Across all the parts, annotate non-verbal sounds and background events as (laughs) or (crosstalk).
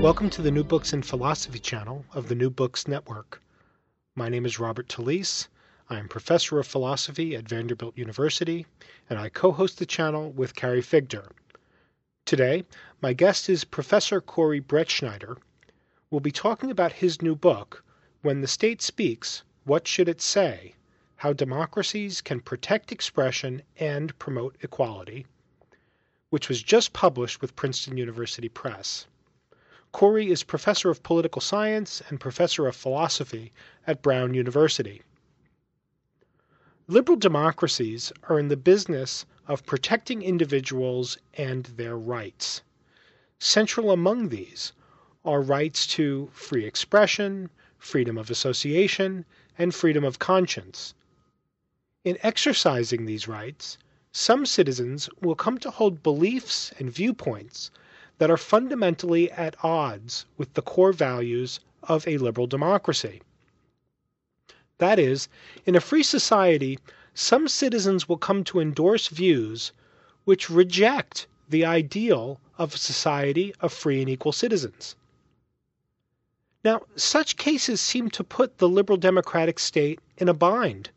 Welcome to the New Books in Philosophy channel of the New Books Network. My name is Robert Talisse. I am professor of philosophy at Vanderbilt University, and I co host the channel with Carrie Figdor. Today, my guest is Professor Corey Brettschneider. We'll be talking about his new book, When the State Speaks, What Should It Say? How Democracies Can Protect Expression and Promote Equality, which was just published with Princeton University Press. Corey is professor of political science and professor of philosophy at Brown University. Liberal democracies are in the business of protecting individuals and their rights. Central among these are rights to free expression, freedom of association, and freedom of conscience. In exercising these rights, some citizens will come to hold beliefs and viewpoints that are fundamentally at odds with the core values of a liberal democracy. That is, in a free society, some citizens will come to endorse views which reject the ideal of a society of free and equal citizens. Now, such cases seem to put the liberal democratic state in a bind.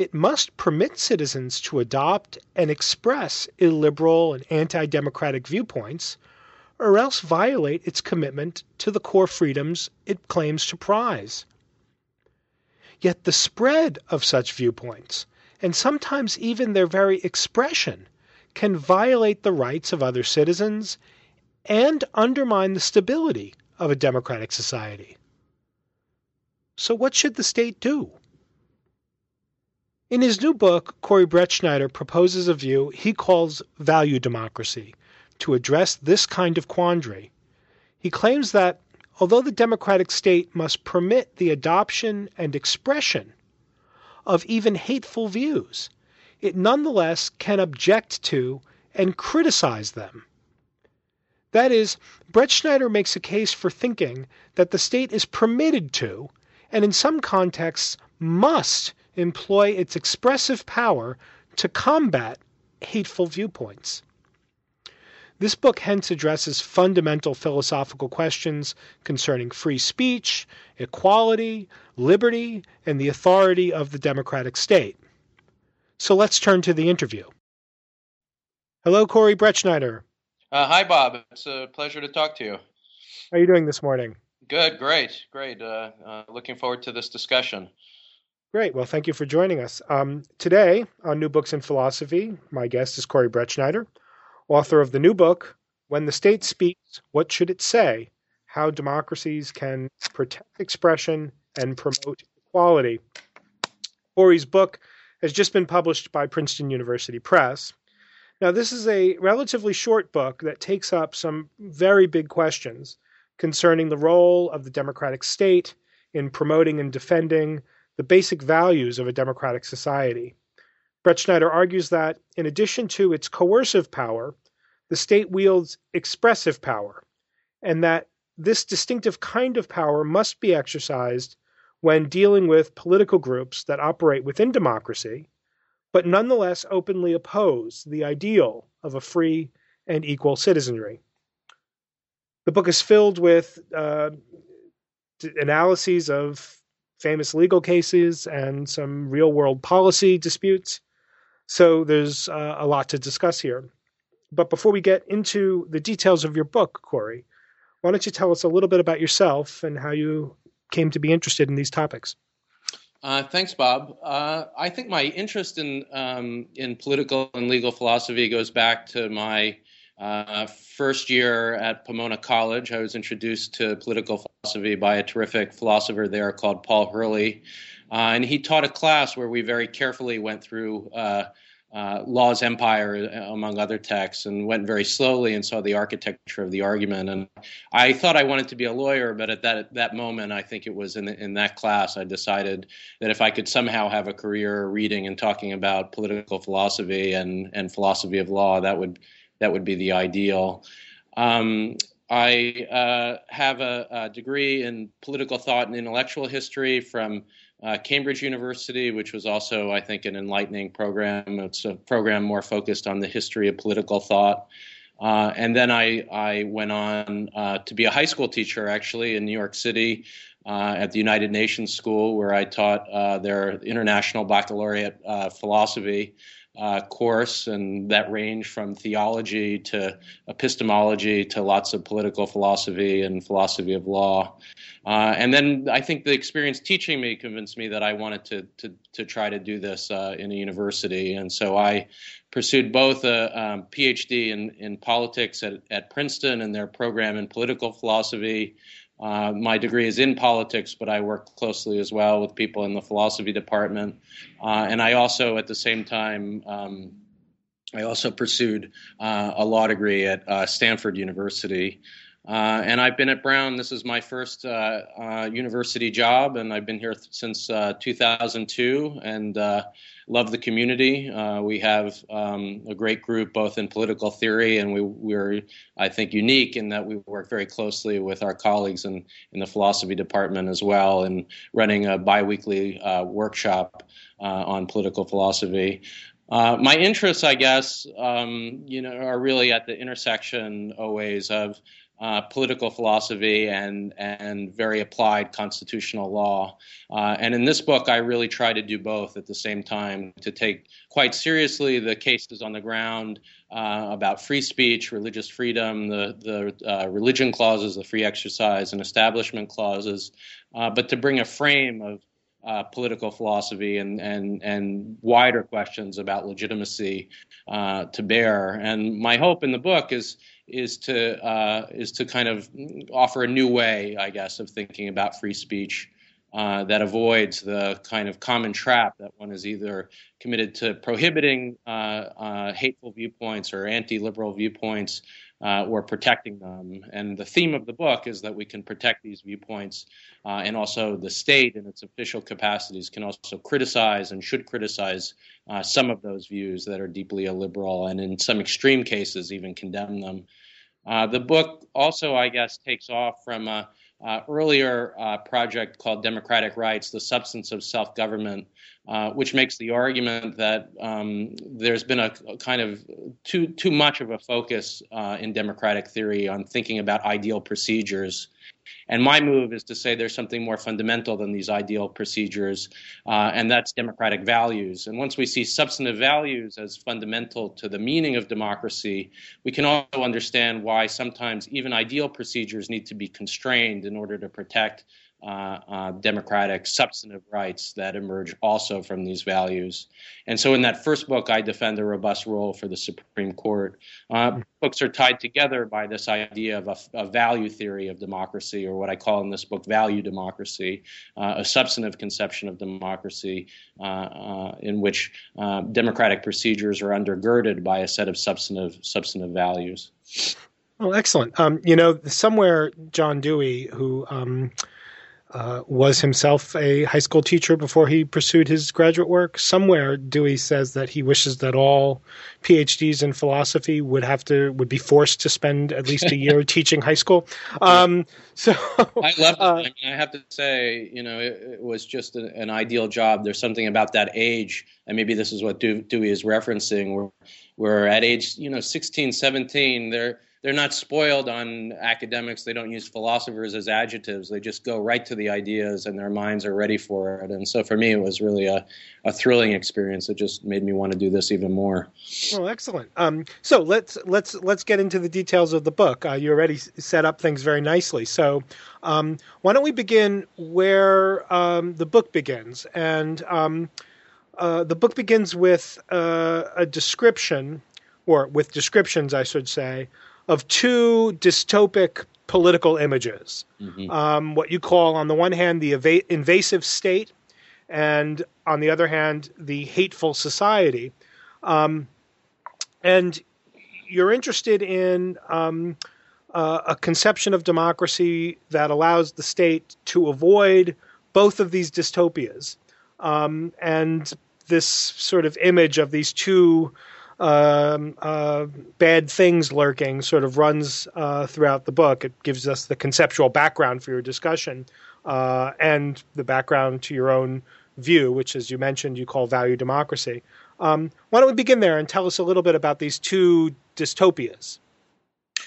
It must permit citizens to adopt and express illiberal and anti democratic viewpoints, or else violate its commitment to the core freedoms it claims to prize. Yet the spread of such viewpoints, and sometimes even their very expression, can violate the rights of other citizens and undermine the stability of a democratic society. So, what should the state do? In his new book, Corey Brettschneider proposes a view he calls value democracy to address this kind of quandary. He claims that although the democratic state must permit the adoption and expression of even hateful views, it nonetheless can object to and criticize them. That is, Brettschneider makes a case for thinking that the state is permitted to, and in some contexts must, employ its expressive power to combat hateful viewpoints. This book hence addresses fundamental philosophical questions concerning free speech, equality, liberty, and the authority of the democratic state. So let's turn to the interview. Hello, Corey Brettschneider. Uh, hi, Bob. It's a pleasure to talk to you. How are you doing this morning? Good, great, great. Uh, uh, looking forward to this discussion. Great. Well, thank you for joining us. Um, today on New Books in Philosophy, my guest is Corey Brettschneider, author of the new book, When the State Speaks, What Should It Say? How Democracies Can Protect Expression and Promote Equality. Corey's book has just been published by Princeton University Press. Now, this is a relatively short book that takes up some very big questions concerning the role of the democratic state in promoting and defending the basic values of a democratic society. Brettschneider argues that, in addition to its coercive power, the state wields expressive power, and that this distinctive kind of power must be exercised when dealing with political groups that operate within democracy, but nonetheless openly oppose the ideal of a free and equal citizenry. The book is filled with uh, analyses of famous legal cases and some real world policy disputes. So there's uh, a lot to discuss here. But before we get into the details of your book, Corey, why don't you tell us a little bit about yourself and how you came to be interested in these topics? Uh, thanks, Bob. Uh, I think my interest in um, in political and legal philosophy goes back to my uh, first year at Pomona College, I was introduced to political philosophy by a terrific philosopher there called Paul Hurley. Uh, and he taught a class where we very carefully went through uh, uh, Law's Empire, uh, among other texts, and went very slowly and saw the architecture of the argument. And I thought I wanted to be a lawyer, but at that at that moment, I think it was in in that class, I decided that if I could somehow have a career reading and talking about political philosophy and and philosophy of law, that would that would be the ideal. Um, I uh, have a, a, degree in political thought and intellectual history from uh, Cambridge University, which was also, I think, an enlightening program. It's a program more focused on the history of political thought. Uh, and then I, I went on uh, to be a high school teacher actually in New York City uh, at the United Nations School, where I taught uh, their International Baccalaureate Philosophy uh, course, and that ranged from theology to epistemology to lots of political philosophy and philosophy of law. Uh, and then I think the experience teaching me convinced me that I wanted to to, to try to do this uh, in a university, and so I pursued both a um, PhD in in politics at, at Princeton and their program in political philosophy. Uh, my degree is in politics, but I work closely as well with people in the philosophy department. Uh, and I also, at the same time, um, I also pursued uh, a law degree at uh, Stanford University. Uh, and I've been at Brown. This is my first uh, university job, and I've been here th- since 2002. And love the community. Uh, we have um, a great group both in political theory, and we, we're, I think, unique in that we work very closely with our colleagues in, in the philosophy department as well, and running a biweekly uh, workshop uh, on political philosophy. Uh, my interests, I guess, um, you know, are really at the intersection always of uh, political philosophy and and very applied constitutional law. Uh, and in this book, I really try to do both at the same time to take quite seriously the cases on the ground uh, about free speech, religious freedom, the the uh, religion clauses, the free exercise and establishment clauses, uh, but to bring a frame of uh, political philosophy and, and, and wider questions about legitimacy uh, to bear. And my hope in the book is is to uh, is to kind of offer a new way, I guess, of thinking about free speech uh, that avoids the kind of common trap that one is either committed to prohibiting uh, uh hateful viewpoints or anti-liberal viewpoints uh, or protecting them. And the theme of the book is that we can protect these viewpoints, uh, and also the state in its official capacities can also criticize and should criticize some of those views that are deeply illiberal, and in some extreme cases even condemn them. Uh, the book also, I guess, takes off from a, uh, earlier uh, project called Democratic Rights, the Substance of Self Government, uh, which makes the argument that um, there's been a, a, kind of too, too much of a focus uh, in democratic theory on thinking about ideal procedures and my move is to say there's something more fundamental than these ideal procedures, uh, and that's democratic values. And once we see substantive values as fundamental to the meaning of democracy, we can also understand why sometimes even ideal procedures need to be constrained in order to protect uh, uh, democratic substantive rights that emerge also from these values. And so, in that first book, I defend a robust role for the Supreme Court. Uh, books are tied together by this idea of a, a, value theory of democracy, or what I call in this book value democracy, uh, a substantive conception of democracy uh, uh, in which democratic procedures are undergirded by a set of substantive substantive values. Well, excellent. Um, you know, somewhere John Dewey, who um, uh, was himself a high school teacher before he pursued his graduate work. Somewhere, Dewey says that he wishes that all PhDs in philosophy would have to would be forced to spend at least a year (laughs) teaching high school. Um, so I love. Uh, I, mean, I have to say, you know, it, it was just a, an ideal job. There's something about that age, and maybe this is what Dewey is referencing, where, where at age, you know, 16, 17, they're they're not spoiled on academics. They don't use philosophers as adjectives. They just go right to the ideas, and their minds are ready for it. And so, for me, it was really a, a thrilling experience. It just made me want to do this even more. Well, excellent. Um, so let's let's let's get into the details of the book. Uh, you already set up things very nicely. So um, why don't we begin where um, the book begins? And um, uh, the book begins with uh, a description, or with descriptions, I should say, of two dystopic political images. Mm-hmm. Um, what you call, on the one hand, the eva- invasive state, and on the other hand, the hateful society. Um, and you're interested in um, uh, a conception of democracy that allows the state to avoid both of these dystopias. Um, and this sort of image of these two um, uh, bad things lurking sort of runs uh, throughout the book. It gives us the conceptual background for your discussion uh, and the background to your own view, which, as you mentioned, you call value democracy. Um, why don't we begin there and tell us a little bit about these two dystopias?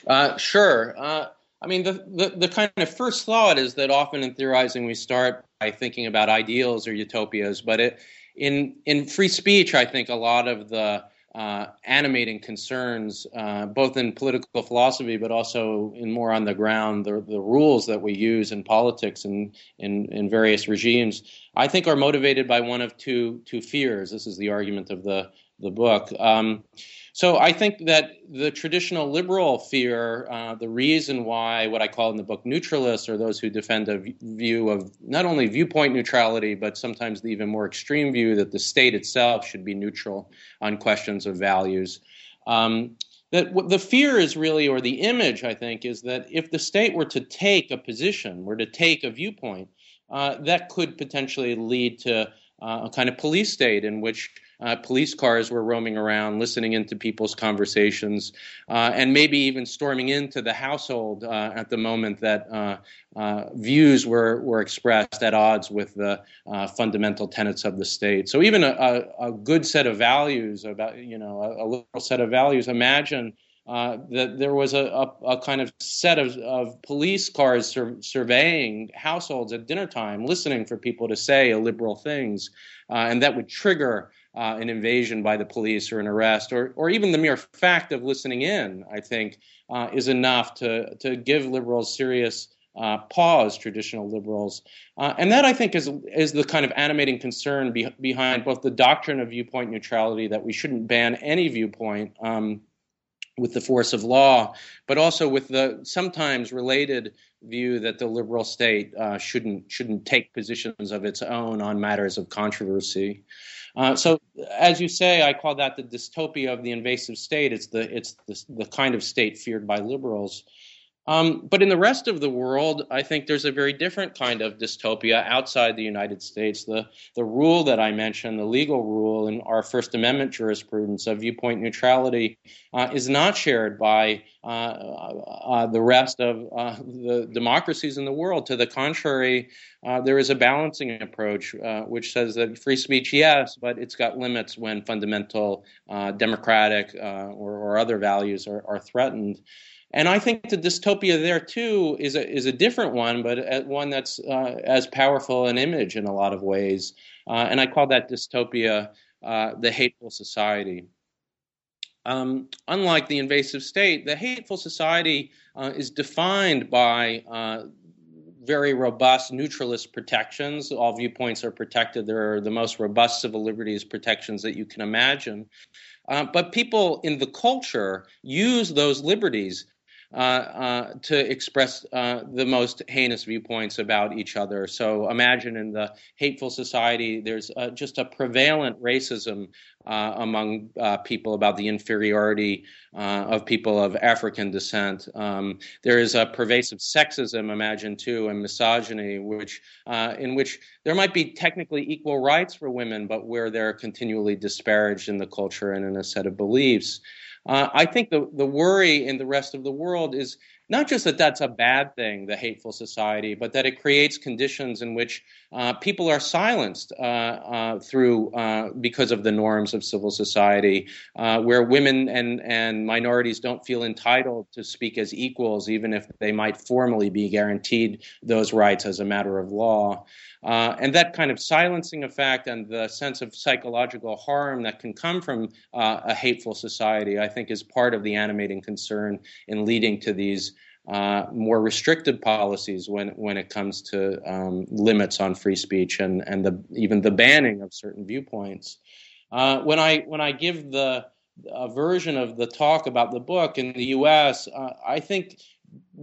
Uh, sure. Uh, I mean, the, the, the kind of first thought is that often in theorizing we start by thinking about ideals or utopias, but it, in in free speech, I think a lot of the uh, animating concerns, uh, both in political philosophy, but also in more on the ground, the, the rules that we use in politics and in, in various regimes, I think are motivated by one of two two fears. This is the argument of the the book. Um, so I think that the traditional liberal fear, uh, the reason why what I call in the book neutralists are those who defend a view of not only viewpoint neutrality, but sometimes the even more extreme view that the state itself should be neutral on questions of values. Um, that the fear is really, or the image, I think, is that if the state were to take a position, were to take a viewpoint, uh, that could potentially lead to a kind of police state in which uh, police cars were roaming around, listening into people's conversations, uh, and maybe even storming into the household uh, at the moment that uh, uh, views were, were expressed at odds with the uh, fundamental tenets of the state. So even a, a, a, good set of values about you know a, a liberal set of values. Imagine. Uh, that there was a, a, a, kind of set of, of police cars sur- surveying households at dinner time, listening for people to say liberal things, uh, and that would trigger uh, an invasion by the police or an arrest, or, or even the mere fact of listening in, I think, uh, is enough to, to give liberals serious uh, pause, traditional liberals. And that, I think, is, is the kind of animating concern be, behind both the doctrine of viewpoint neutrality, that we shouldn't ban any viewpoint. Um, with the force of law, but also with the sometimes related view that the liberal state uh, shouldn't shouldn't take positions of its own on matters of controversy. Uh, so, as you say, I call that the dystopia of the invasive state. It's the it's the, the kind of state feared by liberals. Um, but in the rest of the world, I think there's a very different kind of dystopia outside the United States. The, the rule that I mentioned, the legal rule in our First Amendment jurisprudence of viewpoint neutrality, uh, is not shared by uh, uh, the rest of uh, the democracies in the world. To the contrary, uh, there is a balancing approach uh, which says that free speech, yes, but it's got limits when fundamental democratic or, or, other values are, are threatened. And I think the dystopia there too is a is a different one, but one that's uh, as powerful an image in a lot of ways. Uh, and I call that dystopia uh, the hateful society. Um, unlike the invasive state, the hateful society uh, is defined by uh, very robust neutralist protections. All viewpoints are protected. There are the most robust civil liberties protections that you can imagine. Uh, but people in the culture use those liberties uh, uh, to express uh, the most heinous viewpoints about each other. So imagine in the hateful society, there's uh, just a prevalent racism uh, among uh, people about the inferiority of people of African descent. Um, there is a pervasive sexism, imagine too, and misogyny, which in which there might be technically equal rights for women, but where they're continually disparaged in the culture and in a set of beliefs. Uh, I think the, the worry in the rest of the world is not just that that's a bad thing, the hateful society, but that it creates conditions in which uh, people are silenced uh, uh through uh, because of the norms of civil society, uh, where women and, and minorities don't feel entitled to speak as equals, even if they might formally be guaranteed those rights as a matter of law. Uh, and that kind of silencing effect and the sense of psychological harm that can come from uh, a hateful society, I think, is part of the animating concern in leading to these uh, more restricted policies when when it comes to um, limits on free speech and and the even the banning of certain viewpoints. Uh, when I when I give the a version of the talk about the book in the U.S., uh, I think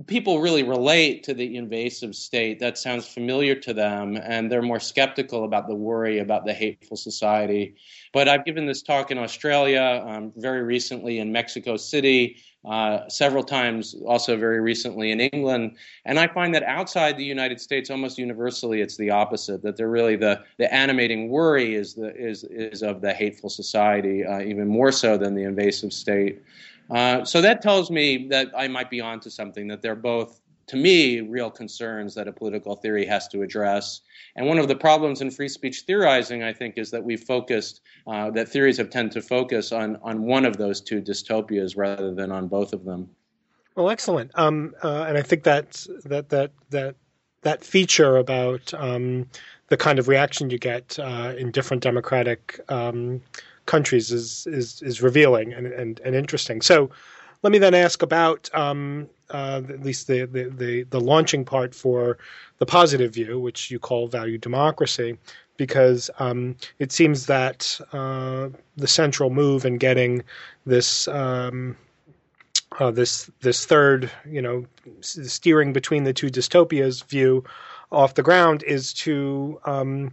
people really relate to the invasive state. That sounds familiar to them, and they're more skeptical about the worry about the hateful society. But I've given this talk in Australia, um, very recently in Mexico City, uh, several times also very recently in England, and I find that outside the United States, almost universally, it's the opposite. That they're really the the animating worry is the is is of the hateful society, uh, even more so than the invasive state. Uh, so that tells me that I might be onto something, that they're both, to me, real concerns that a political theory has to address. And one of the problems in free speech theorizing, I think, is that we've focused, uh, that theories have tended to focus on, on one of those two dystopias rather than on both of them. Well, excellent. Um, uh, and I think that that that that that feature about um, the kind of reaction you get uh, in different democratic um, countries is is is revealing and, and, and interesting. So, let me then ask about um, uh, at least the, the, the the launching part for the positive view, which you call value democracy, because um, it seems that uh, the central move in getting this um, uh, this this third, you know, steering between the two dystopias view off the ground is to um,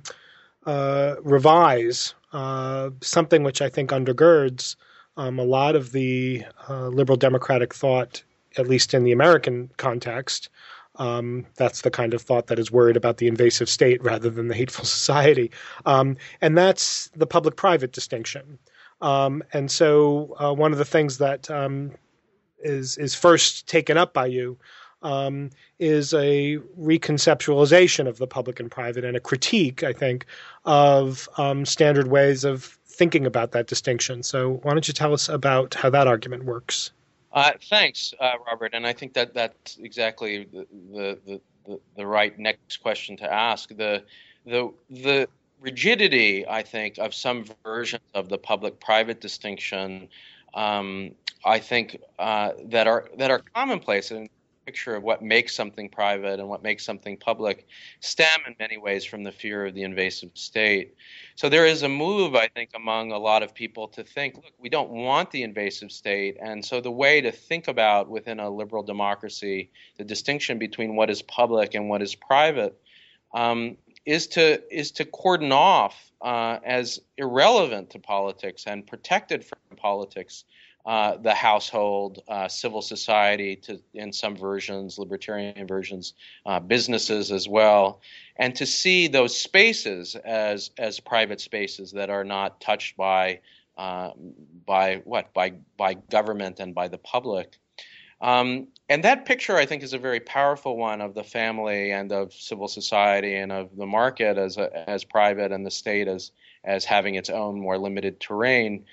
uh, revise uh, something which I think undergirds um, a lot of the uh, liberal democratic thought, at least in the American context. Um, that's the kind of thought that is worried about the invasive state rather than the hateful (laughs) society. Um, and that's the public private distinction. Um, and so, uh, one of the things that um, is is first taken up by you um, is a reconceptualization of the public and private and a critique, I think, of um, standard ways of thinking about that distinction. So, why don't you tell us about how that argument works? Uh, thanks, uh, Robert. And I think that that's exactly the, the, the, the right next question to ask. The the the rigidity, I think, of some versions of the public-private distinction um, I think uh, that are that are commonplace in picture of what makes something private and what makes something public stem in many ways from the fear of the invasive state. So there is a move, I think, among a lot of people to think, look, we don't want the invasive state. And so the way to think about within a liberal democracy the distinction between what is public and what is private um, is to is to cordon off uh, as irrelevant to politics and protected from politics uh, the household, uh, civil society, to in some versions, libertarian versions, uh, businesses as well, and to see those spaces as as private spaces that are not touched by uh, by what by by government and by the public. Um, and that picture, I think, is a very powerful one of the family and of civil society and of the market as a, as private and the state as as having its own more limited terrain.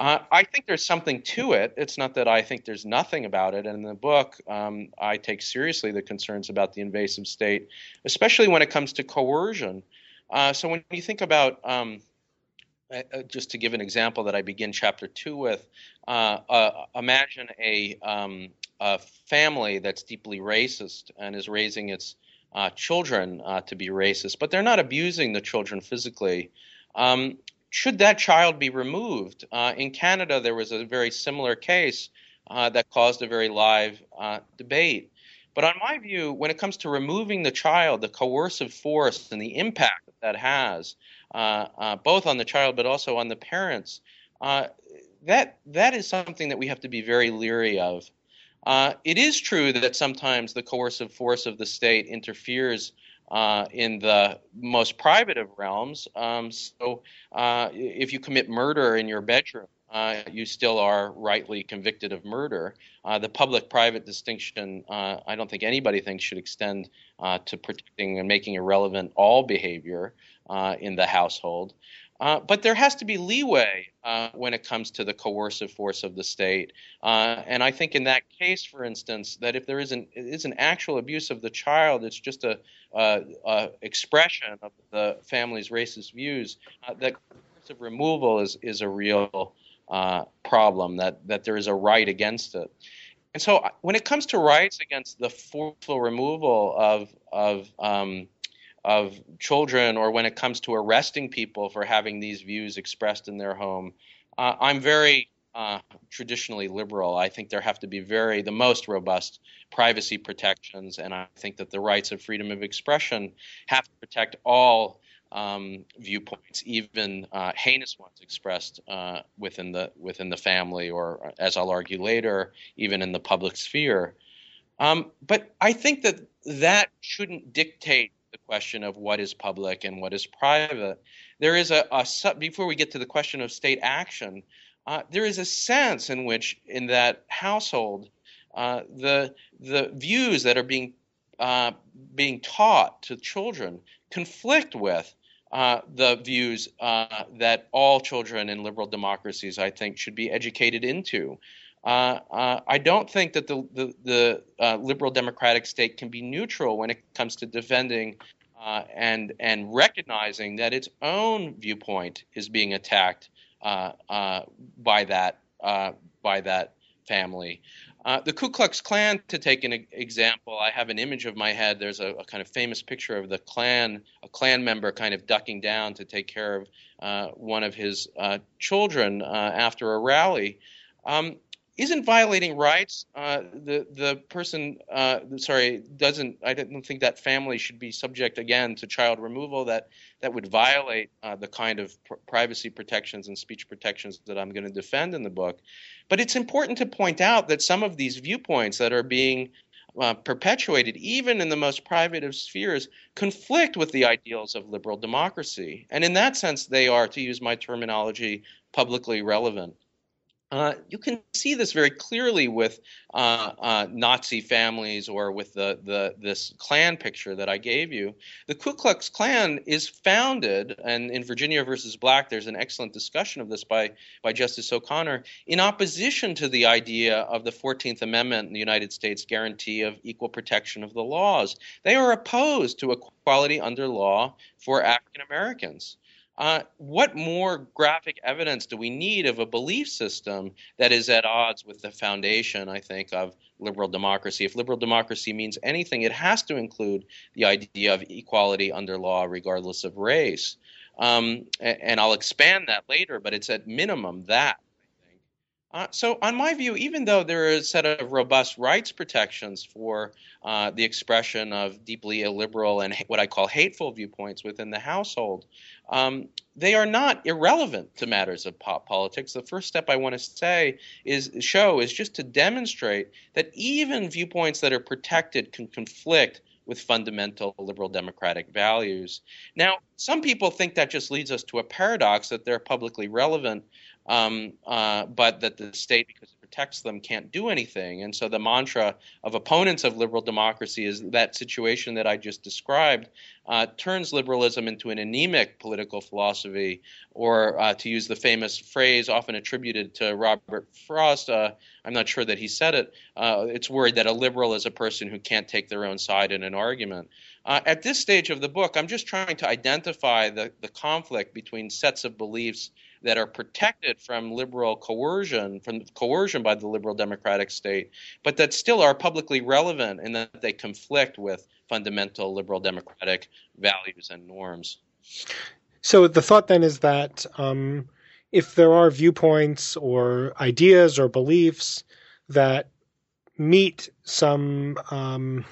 Uh, I think there's something to it. It's not that I think there's nothing about it. And in the book, um, I take seriously the concerns about the invasive state, especially when it comes to coercion. Uh, so when you think about, um, uh, uh just to give an example that I begin chapter two with, uh, uh, imagine a, um, a, family that's deeply racist and is raising its children to be racist, but they're not abusing the children physically. Um, should that child be removed? Uh, in Canada, there was a very similar case uh, that caused a very live uh, debate. But on my view, when it comes to removing the child, the coercive force and the impact that, that has, uh, uh, both on the child but also on the parents, uh, that that is something that we have to be very leery of. it is true that sometimes the coercive force of the state interferes uh, in the most private of realms. Um, so uh, if you commit murder in your bedroom, uh, you still are rightly convicted of murder. Uh, the public private distinction, uh, I don't think anybody thinks should extend uh, to protecting and making irrelevant all behavior in the household. Uh, but there has to be leeway uh, when it comes to the coercive force of the state. Uh, and I think in that case, for instance, that if there is an, is an actual abuse of the child, it's just a, a, a expression of the family's racist views, uh, that coercive removal is, is a real uh, problem, that, that there is a right against it. And so when it comes to rights against the forceful removal of, of um, of children or when it comes to arresting people for having these views expressed in their home. Uh, I'm very uh, traditionally liberal. I think there have to be very the most robust privacy protections, and I think that the rights of freedom of expression have to protect all um, viewpoints, even uh, heinous ones expressed uh, within the within the family, or as I'll argue later, even in the public sphere. Um, but I think that that shouldn't dictate the question of what is public and what is private. There is a, a before we get to the question of state action, uh, there is a sense in which, in that household, uh, the the views that are being uh, being taught to children conflict with uh, the views uh, that all children in liberal democracies, I think, should be educated into. Uh, uh, I don't think that the the, the uh, liberal democratic state can be neutral when it comes to defending uh, and and recognizing that its own viewpoint is being attacked uh, by that by that family. the Ku Klux Klan, to take an example, I have an image of my head. There's a, a, kind of famous picture of the Klan, a Klan member kind of ducking down to take care of one of his children after a rally. Um, isn't violating rights. Uh, the the person, uh, sorry, doesn't. I don't think that family should be subject again to child removal. That that would violate uh, the kind of pr- privacy protections and speech protections that I'm going to defend in the book. But it's important to point out that some of these viewpoints that are being uh, perpetuated, even in the most private of spheres, conflict with the ideals of liberal democracy. And in that sense, they are, to use my terminology, publicly relevant. Uh, you can see this very clearly with uh, uh, Nazi families or with the, the this Klan picture that I gave you. The Ku Klux Klan is founded, and in Virginia versus Black, there's an excellent discussion of this by, by Justice O'Connor, in opposition to the idea of the 14th Amendment in the United States guarantee of equal protection of the laws. They are opposed to equality under law for African Americans. Uh, what more graphic evidence do we need of a belief system that is at odds with the foundation, I think, of liberal democracy? If liberal democracy means anything, it has to include the idea of equality under law, regardless of race. Um, and I'll expand that later, but it's at minimum that. Uh, so, on my view, even though there is a set of robust rights protections for uh, the expression of deeply illiberal and what I call hateful viewpoints within the household, um, they are not irrelevant to matters of pop politics. The first step I want to say is show is just to demonstrate that even viewpoints that are protected can conflict with fundamental liberal democratic values. Now, some people think that just leads us to a paradox that they're publicly relevant um, uh, but that the state, because it protects them, can't do anything. And so the mantra of opponents of liberal democracy is that situation that I just described uh, turns liberalism into an anemic political philosophy, or uh, to use the famous phrase often attributed to Robert Frost, uh, I'm not sure that he said it, uh, it's worried that a liberal is a person who can't take their own side in an argument. Uh, at this stage of the book, I'm just trying to identify the, the conflict between sets of beliefs that are protected from liberal coercion, from coercion by the liberal democratic state, but that still are publicly relevant in that they conflict with fundamental liberal democratic values and norms. So the thought then is that um, if there are viewpoints or ideas or beliefs that meet some um,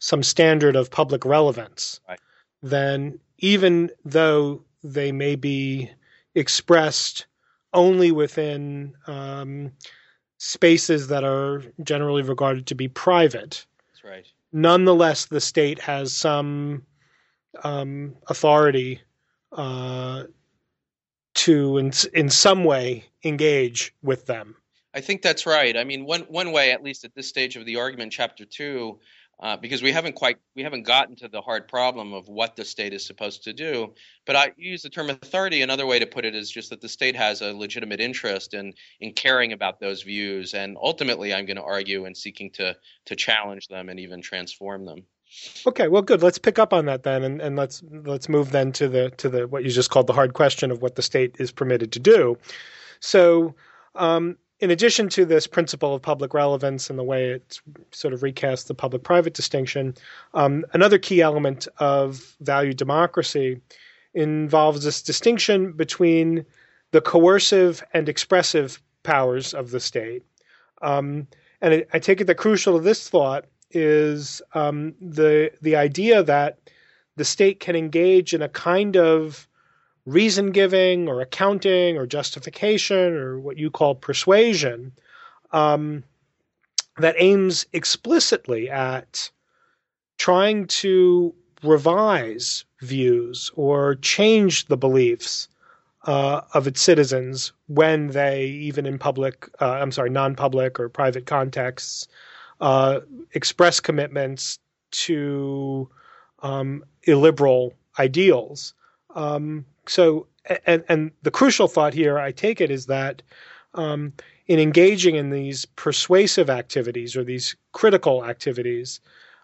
some standard of public relevance, right. then even though they may be expressed only within um, spaces that are generally regarded to be private. That's right. Nonetheless, the state has some um, authority uh, to, in, in some way, engage with them. I think that's right. I mean, one one way, at least at this stage of the argument, chapter two, uh, because we haven't quite we haven't gotten to the hard problem of what the state is supposed to do. But I use the term authority. Another way to put it is just that the state has a legitimate interest in in caring about those views, and ultimately, I'm going to argue in seeking to to challenge them and even transform them. Okay, well, good. Let's pick up on that then, and, and let's let's move then to the to the what you just called the hard question of what the state is permitted to do. So. Um, in addition to this principle of public relevance and the way it sort of recasts the public private distinction, um, another key element of value democracy involves this distinction between the coercive and expressive powers of the state. Um, and it, I take it that crucial to this thought is um, the the idea that the state can engage in a kind of reason giving or accounting or justification or what you call persuasion um, that aims explicitly at trying to revise views or change the beliefs uh, of its citizens when they, even in public, uh, I'm sorry, non public or private contexts, uh, express commitments to um, illiberal ideals. Um, so, and, and the crucial thought here, I take it, is that um, in engaging in these persuasive activities or these critical activities,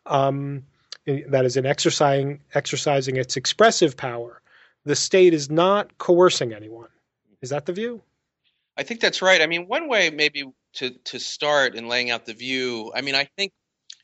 um, that is, in exercising exercising its expressive power, the state is not coercing anyone. Is that the view? I think that's right. I mean, one way maybe to to start in laying out the view. I mean, I think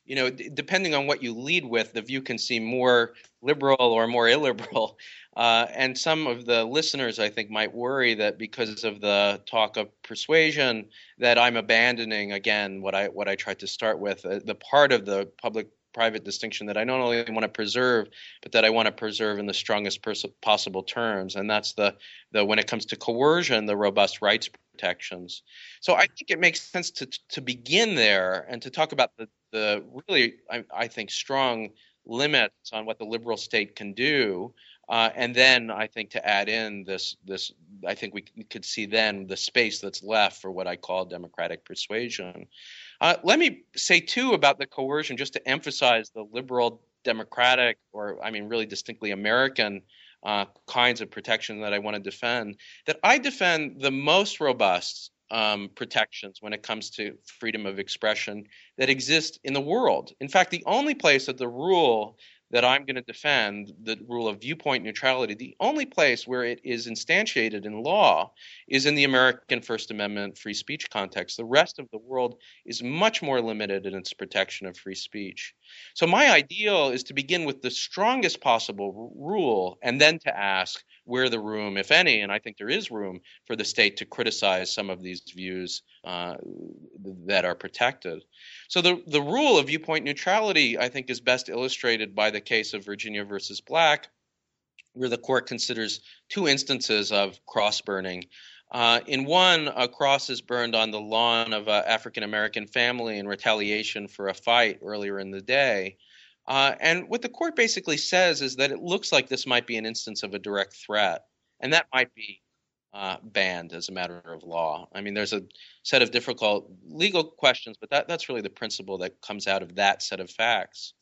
you know, d- depending on what you lead with, the view can seem more liberal or more illiberal. Uh, and some of the listeners, I think, might worry that because of the talk of persuasion, that I'm abandoning again what I what I tried to start with, uh, the part of the public private distinction that I not only want to preserve, but that I want to preserve in the strongest pers- possible terms, and that's the the when it comes to coercion, the robust rights protections. So I think it makes sense to to begin there and to talk about the the really I, I think strong limits on what the liberal state can do. Uh, and then I think to add in this, this I think we could see then the space that's left for what I call democratic persuasion. Uh, let me say too about the coercion, just to emphasize the liberal democratic, or I mean, really distinctly American uh, kinds of protection that I want to defend. That I defend the most robust um, protections when it comes to freedom of expression that exist in the world. In fact, the only place that the rule that I'm going to defend, the rule of viewpoint neutrality, the only place where it is instantiated in law is in the American First Amendment free speech context. The rest of the world is much more limited in its protection of free speech. So, my ideal is to begin with the strongest possible rule and then to ask where the room, if any, and I think there is room for the state to criticize some of these views uh, that are protected. So the the rule of viewpoint neutrality, I think, is best illustrated by the case of Virginia versus Black, where the court considers two instances of cross burning. Uh, in one, a cross is burned on the lawn of an African American family in retaliation for a fight earlier in the day. Uh, and what the court basically says is that it looks like this might be an instance of a direct threat, and that might be uh, banned as a matter of law. I mean, there's a set of difficult legal questions, but that, that's really the principle that comes out of that set of facts.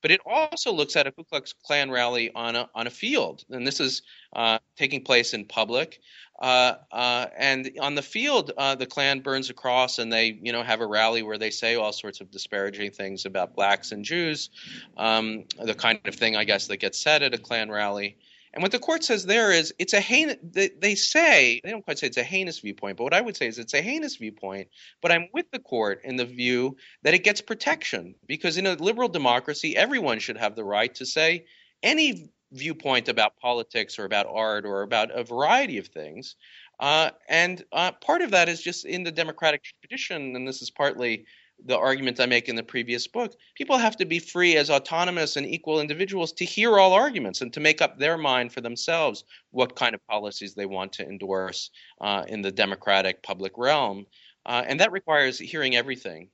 But it also looks at a Ku Klux Klan rally on a, on a field, and this is uh, taking place in public. Uh, uh, and on the field, uh, the Klan burns a cross, and they, you know, have a rally where they say all sorts of disparaging things about blacks and Jews, um, the kind of thing I guess that gets said at a Klan rally. And what the court says there is it's a heinous, they, say, they don't quite say it's a heinous viewpoint, but what I would say is it's a heinous viewpoint, but I'm with the court in the view that it gets protection because in a liberal democracy, everyone should have the right to say any viewpoint about politics or about art or about a variety of things. Uh, and uh, part of that is just in the democratic tradition, and this is partly the argument I make in the previous book, people have to be free as autonomous and equal individuals to hear all arguments and to make up their mind for themselves what kind of policies they want to endorse uh, in the democratic public realm. Uh, and that requires hearing everything.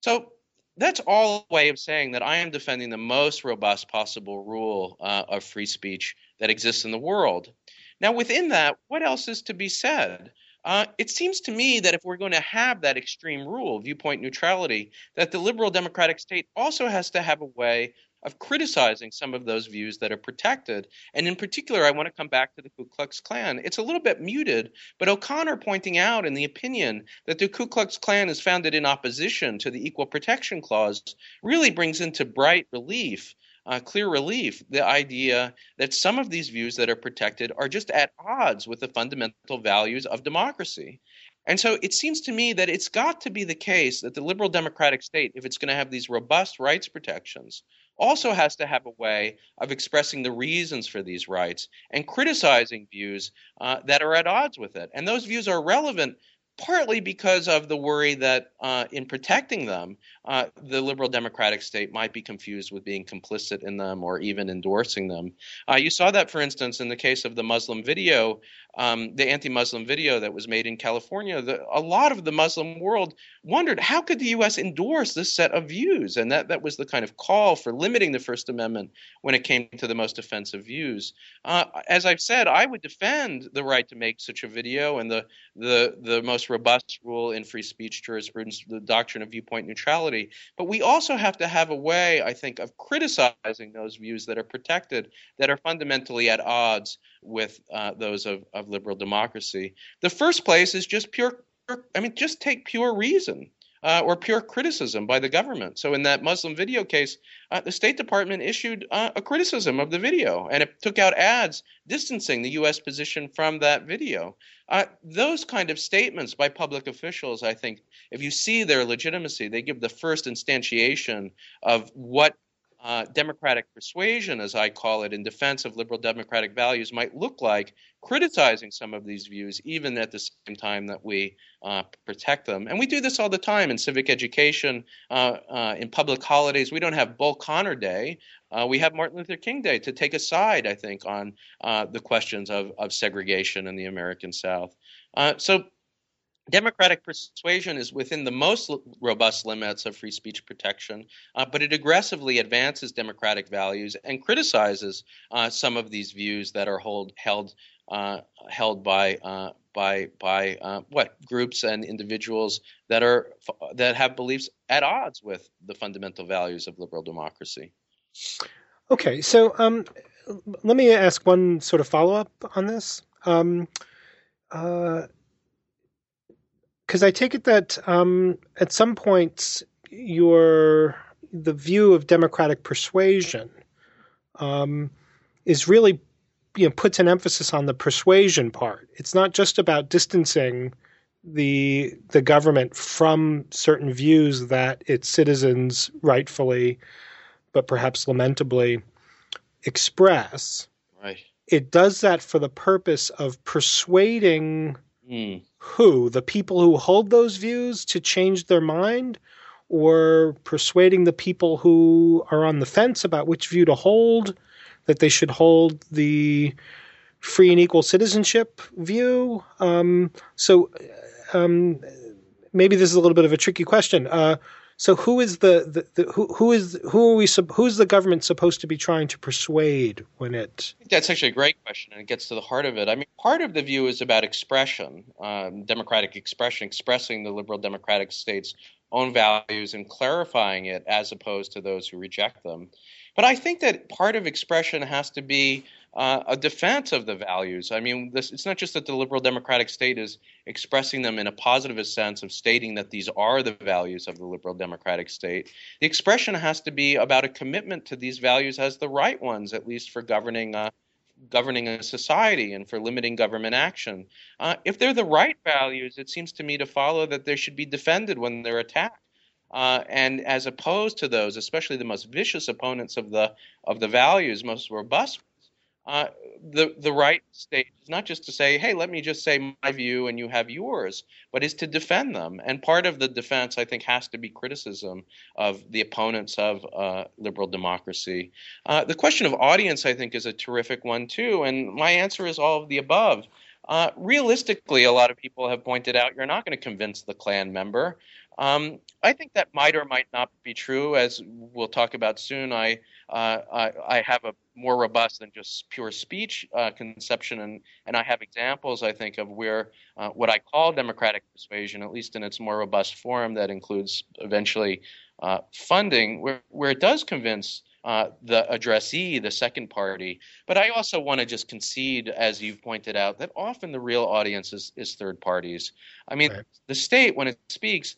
So that's all a way of saying that I am defending the most robust possible rule uh, of free speech that exists in the world. Now, within that, what else is to be said? Uh, it seems to me that if we're going to have that extreme rule, viewpoint neutrality, that the liberal democratic state also has to have a way of criticizing some of those views that are protected. And in particular, I want to come back to the Ku Klux Klan. It's a little bit muted, but O'Connor pointing out in the opinion that the Ku Klux Klan is founded in opposition to the Equal Protection Clause really brings into bright relief uh, clear relief the idea that some of these views that are protected are just at odds with the fundamental values of democracy. And so it seems to me that it's got to be the case that the liberal democratic state, if it's going to have these robust rights protections, also has to have a way of expressing the reasons for these rights and criticizing views uh, that are at odds with it. And those views are relevant partly because of the worry that uh, in protecting them, uh, the liberal democratic state might be confused with being complicit in them or even endorsing them. Uh, you saw that, for instance, in the case of the Muslim video, um, the anti-Muslim video that was made in California. The, a lot of the Muslim world wondered how could the U.S. endorse this set of views, and that that was the kind of call for limiting the First Amendment when it came to the most offensive views. Uh, as I've said, I would defend the right to make such a video and the the the most robust rule in free speech jurisprudence, the doctrine of viewpoint neutrality. But we also have to have a way, I think, of criticizing those views that are protected, that are fundamentally at odds with uh, those of, of liberal democracy. The first place is just pure I mean, just take pure reason uh, or pure criticism by the government. So in that Muslim video case, uh, the State Department issued uh, a criticism of the video, and it took out ads distancing the U.S. position from that video. Uh, those kind of statements by public officials, I think, if you see their legitimacy, they give the first instantiation of what uh, democratic persuasion, as I call it, in defense of liberal democratic values, might look like criticizing some of these views, even at the same time that we uh, protect them. And we do this all the time in civic education, uh, uh in public holidays. We don't have Bull Connor Day. Uh, we have Martin Luther King Day to take a side, I think, on uh, the questions of, of segregation in the American South. so Democratic persuasion is within the most robust limits of free speech protection, uh, but it aggressively advances democratic values and criticizes uh, some of these views that are hold, held uh, held by uh, by by uh, what groups and individuals that are that have beliefs at odds with the fundamental values of liberal democracy. Okay, so um, let me ask one sort of follow up on this. Um, uh, because I take it that um, at some points your the view of democratic persuasion um, is really you know puts an emphasis on the persuasion part. It's not just about distancing the the government from certain views that its citizens rightfully, but perhaps lamentably, express. Right. It does that for the purpose of persuading mm who? The people who hold those views to change their mind? Or persuading the people who are on the fence about which view to hold, that they should hold the free and equal citizenship view? Um, so um, maybe this is a little bit of a tricky question. Uh, so who is the, the, the, who who is who are we who's the government supposed to be trying to persuade when it? That's actually a great question, and it gets to the heart of it. I mean, part of the view is about expression, um, democratic expression, expressing the liberal democratic state's own values and clarifying it as opposed to those who reject them. But I think that part of expression has to be uh, a defense of the values. I mean, this, it's not just that the liberal democratic state is expressing them in a positive sense of stating that these are the values of the liberal democratic state. The expression has to be about a commitment to these values as the right ones, at least for governing. Uh, governing a society and for limiting government action. Uh, if they're the right values, it seems to me to follow that they should be defended when they're attacked. Uh, and as opposed to those, especially the most vicious opponents of the of the values, most robust uh, the the right stage is not just to say, "Hey, let me just say my view and you have yours," but is to defend them. And part of the defense, I think, has to be criticism of the opponents of uh, liberal democracy. Uh, the question of audience, I think, is a terrific one too. And my answer is all of the above. Uh, realistically, a lot of people have pointed out you're not going to convince the Klan member. Um, I think that might or might not be true, as we'll talk about soon. I uh, I, I, have a more robust than just pure speech uh, conception, and, and I have examples, I think, of where uh, what I call democratic persuasion, at least in its more robust form, that includes eventually uh, funding, where, where it does convince uh, the addressee, the second party. But I also want to just concede, as you've pointed out, that often the real audience is, is third parties. I mean, right. the state, when it speaks,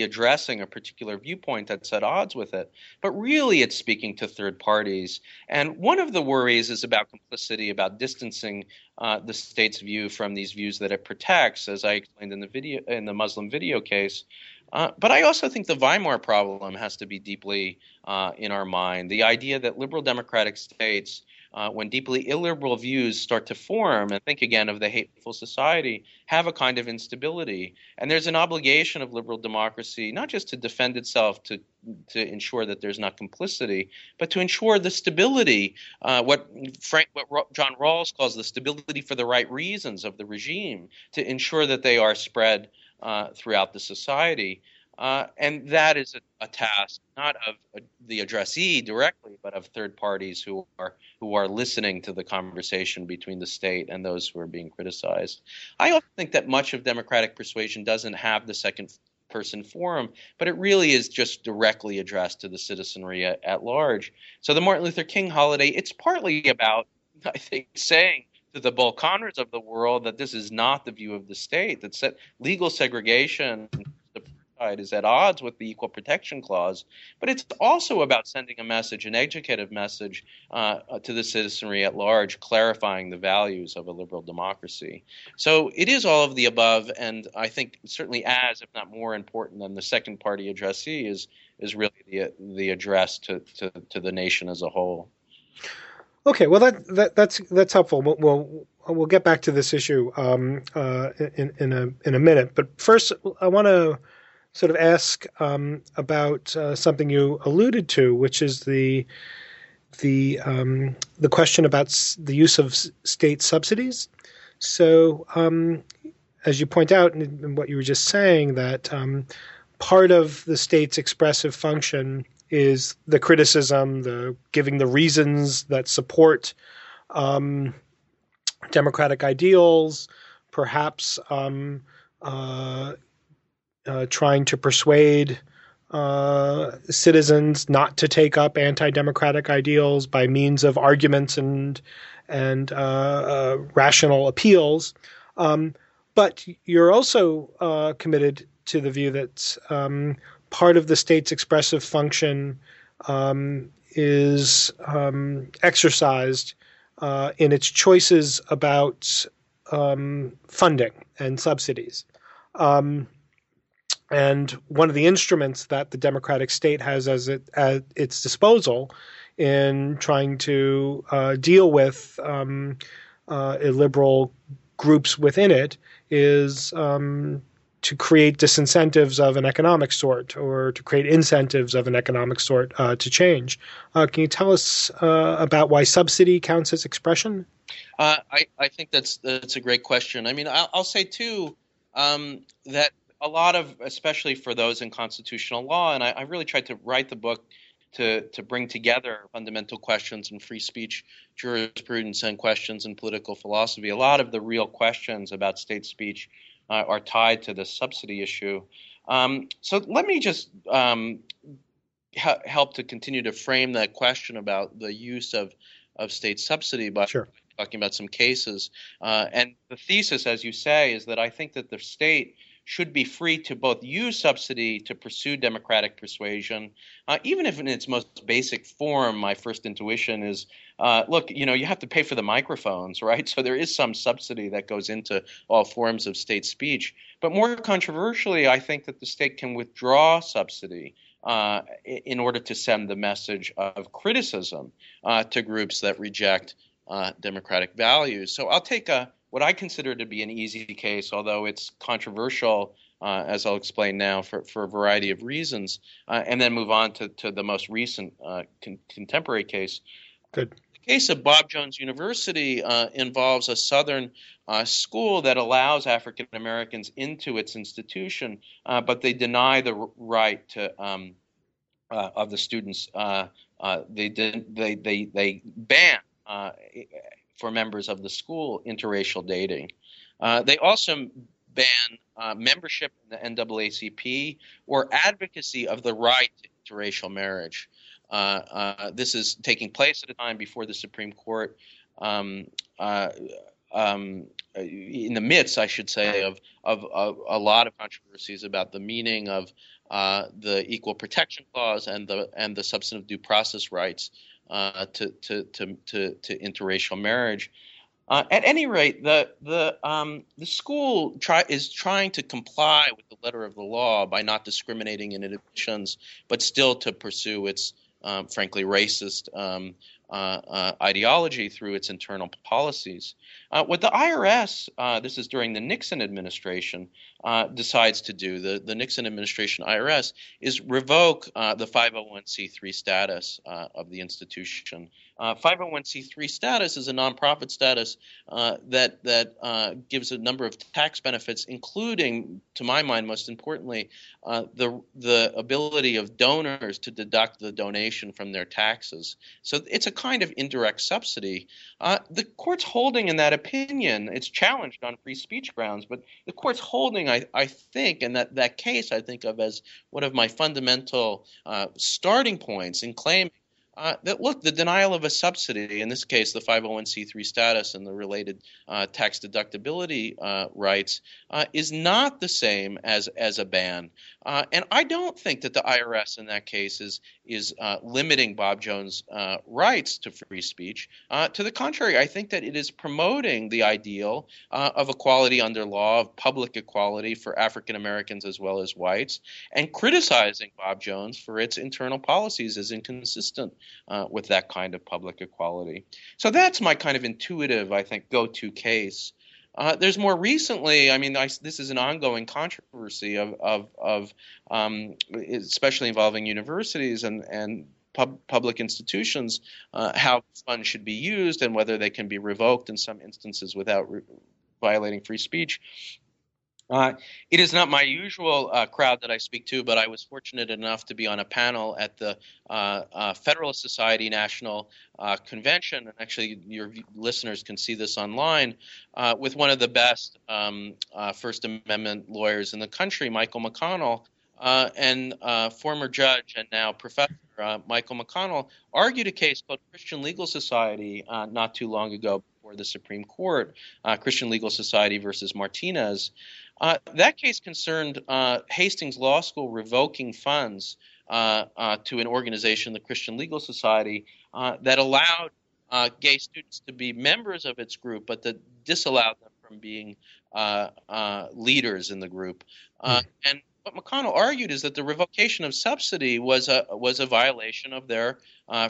addressing a particular viewpoint that's at odds with it, but really it's speaking to third parties. And one of the worries is about complicity, about distancing uh, the state's view from these views that it protects, as I explained in the video in the Muslim video case. Uh, but I also think the Weimar problem has to be deeply uh, in our mind. The idea that liberal democratic states uh, when deeply illiberal views start to form, and think again of the hateful society, have a kind of instability. And there's an obligation of liberal democracy not just to defend itself, to to ensure that there's not complicity, but to ensure the stability, uh, what Frank, what John Rawls calls the stability for the right reasons of the regime, to ensure that they are spread uh, throughout the society. Uh, and that is a, a, task not of uh, the addressee directly, but of third parties who are who are listening to the conversation between the state and those who are being criticized. I often think that much of democratic persuasion doesn't have the second person forum, but it really is just directly addressed to the citizenry at, at large. So the Martin Luther King holiday, it's partly about, (laughs) I think, saying to the Connors of the world that this is not the view of the state, that legal segregation is at odds with the Equal Protection Clause, but it's also about sending a message, an educative message uh, to the citizenry at large, clarifying the values of a liberal democracy. So it is all of the above, and I think certainly as, if not more important than the second party addressee, is is really the the address to, to, to the nation as a whole. Okay, well that, that that's that's helpful. We'll, we'll we'll get back to this issue um, uh, in in a in a minute. But first, I want to sort of ask um, about uh, something you alluded to, which is the the um, the question about s- the use of s- state subsidies. So, um, as you point out in, in, what you were just saying, that um, part of the state's expressive function is the criticism, the giving the reasons that support um, democratic ideals, perhaps um, uh, uh, trying to persuade uh, citizens not to take up anti-democratic ideals by means of arguments and and uh, uh rational appeals. Um, but you're also uh, committed to the view that um, part of the state's expressive function um, is um, exercised uh, in its choices about um, funding and subsidies. Um, and one of the instruments that the democratic state has as it, at its disposal in trying to uh, deal with um, uh, illiberal groups within it is um, to create disincentives of an economic sort or to create incentives of an economic sort uh, to change. Uh, can you tell us uh, about why subsidy counts as expression? Uh, I, I, think that's that's a great question. I mean, I'll, I'll say too um, that a lot of, especially for those in constitutional law, and I, I really tried to write the book to to bring together fundamental questions in free speech jurisprudence and questions in political philosophy. A lot of the real questions about state speech uh, are tied to the subsidy issue. Um, so let me just um, ha- help to continue to frame that question about the use of of state subsidy by sure. talking about some cases. Uh, and the thesis, as you say, is that I think that the state should be free to both use subsidy to pursue democratic persuasion, uh, even if in its most basic form, my first intuition is uh, look, you know, you have to pay for the microphones, (laughs) right? So there is some subsidy that goes into all forms of state speech. But more controversially, I think that the state can withdraw subsidy. Uh, in order to send the message of criticism uh, to groups that reject uh, democratic values. So I'll take a what I consider to be an easy case, although it's controversial, uh, as I'll explain now, for, for a variety of reasons, uh, and then move on to, to the most recent uh, con- contemporary case. Good. The case of Bob Jones University uh, involves a Southern uh, school that allows African Americans into its institution, uh, but they deny the right to um, of the students. they, did, they, they, they ban for members of the school interracial dating. Uh, they also ban uh, membership in the NAACP or advocacy of the right to interracial marriage. Uh, uh, this is taking place at a time before the Supreme Court, um, uh, um, in the midst, I should say, of, of, of, a lot of controversies about the meaning of uh, the Equal Protection Clause and the and the substantive due process rights uh, to, to, to, to, to interracial marriage. Uh, at any rate, the the um, the school try, is trying to comply with the letter of the law by not discriminating in admissions, but still to pursue its um, frankly racist um, uh, uh, ideology through its internal policies. Uh, what the IRS, uh, this is during the Nixon administration, uh, decides to do, the, the Nixon administration IRS, is revoke uh, the 501c3 status of the institution. 501c3 status is a nonprofit status that that gives a number of tax benefits, including, to my mind, most importantly, the the ability of donors to deduct the donation from their taxes. So it's a kind of indirect subsidy. Uh, the court's holding in that opinion, it's challenged on free speech grounds, but the court's holding, I, I think, and that, that case I think of as one of my fundamental uh, starting points in claiming uh, that look, the denial of a subsidy, in this case, the 501c3 status and the related uh, tax deductibility uh, rights, uh, is not the same as, as a ban. Uh, and I don't think that the IRS in that case is, is uh, limiting Bob Jones' rights to free speech. to the contrary, I think that it is promoting the ideal of equality under law, of public equality for African Americans as well as whites, and criticizing Bob Jones for its internal policies as inconsistent uh, with that kind of public equality. So that's my kind of intuitive, I think, go to case. Uh, there's more recently, I mean, I, this is an ongoing controversy of, of, of um, especially involving universities and, and pub, public institutions, uh, how funds should be used and whether they can be revoked in some instances without re- violating free speech. Uh, it is not my usual uh, crowd that I speak to, but I was fortunate enough to be on a panel at the uh, uh Federalist Society National uh, Convention, and actually your listeners can see this online, with one of the best um, First Amendment lawyers in the country, Michael McConnell, and former judge and now professor Michael McConnell argued a case called Christian Legal Society not too long ago before the Supreme Court, Christian Legal Society versus Martinez. Uh, that case concerned uh, Hastings Law School revoking funds uh, uh to an organization, the Christian Legal Society, uh, that allowed uh, gay students to be members of its group, but that disallowed them from being leaders in the group. Mm. And what McConnell argued is that the revocation of subsidy was a was a violation of their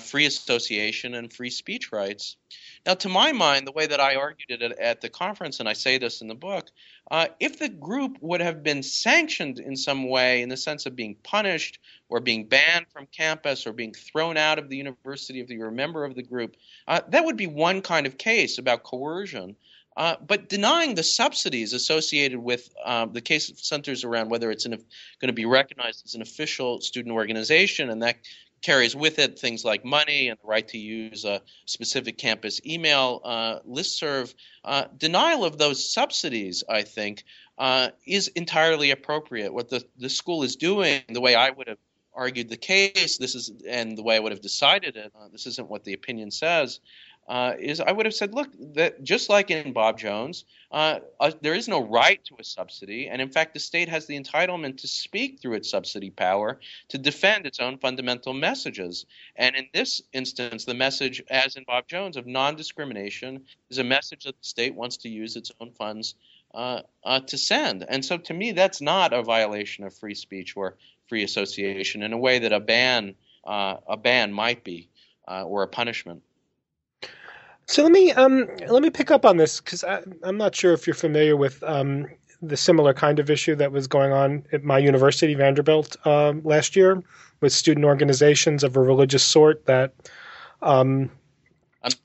free association and free speech rights. Now, to my mind, the way that I argued it at, at the conference, and I say this in the book, uh, if the group would have been sanctioned in some way, in the sense of being punished or being banned from campus or being thrown out of the university if you're a member of the group, uh, that would be one kind of case about coercion. Uh, but denying the subsidies associated with uh, the case centers around whether it's going to be recognized as an official student organization, and that carries with it things like money and the right to use a specific campus email uh, listserv. Uh, denial of those subsidies, I think, uh, is entirely appropriate. What the, the school is doing, the way I would have argued the case, this is, and the way I would have decided it, uh, this isn't what the opinion says, uh, is I would have said, look, that just like in Bob Jones, uh, uh, there is no right to a subsidy, and in fact, the state has the entitlement to speak through its subsidy power to defend its own fundamental messages. And in this instance, the message, as in Bob Jones, of non-discrimination is a message that the state wants to use its own funds uh, uh, to send. And so, to me, that's not a violation of free speech or free association in a way that a ban uh, a ban might be or a punishment. So let me um, let me pick up on this because I'm not sure if you're familiar with um, the similar kind of issue that was going on at my university, Vanderbilt, um, last year, with student organizations of a religious sort that um,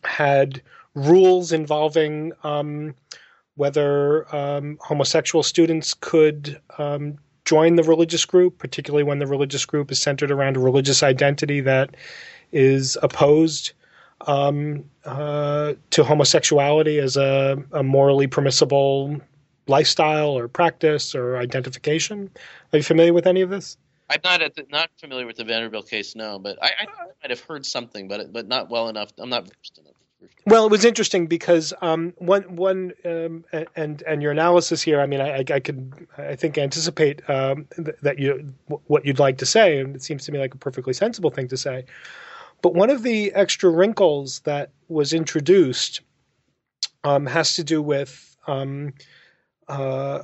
had rules involving um, whether um, homosexual students could join the religious group, particularly when the religious group is centered around a religious identity that is opposed um, uh, to homosexuality as a, a, morally permissible lifestyle or practice or identification. Are you familiar with any of this? I'm not the, not familiar with the Vanderbilt case, no, but I, I might have heard something, but but not well enough. I'm not versed in it. Well, it was interesting because um, one one um, and and your analysis here. I mean, I, I could I think anticipate um, that you what you'd like to say, and it seems to me like a perfectly sensible thing to say. But one of the extra wrinkles that was introduced um, has to do with um, uh,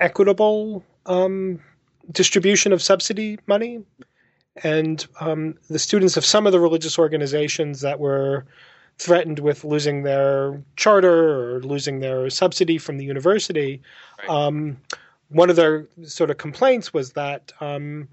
equitable um, distribution of subsidy money. And um, the students of some of the religious organizations that were threatened with losing their charter or losing their subsidy from the university, right. Um, one of their sort of complaints was that, um,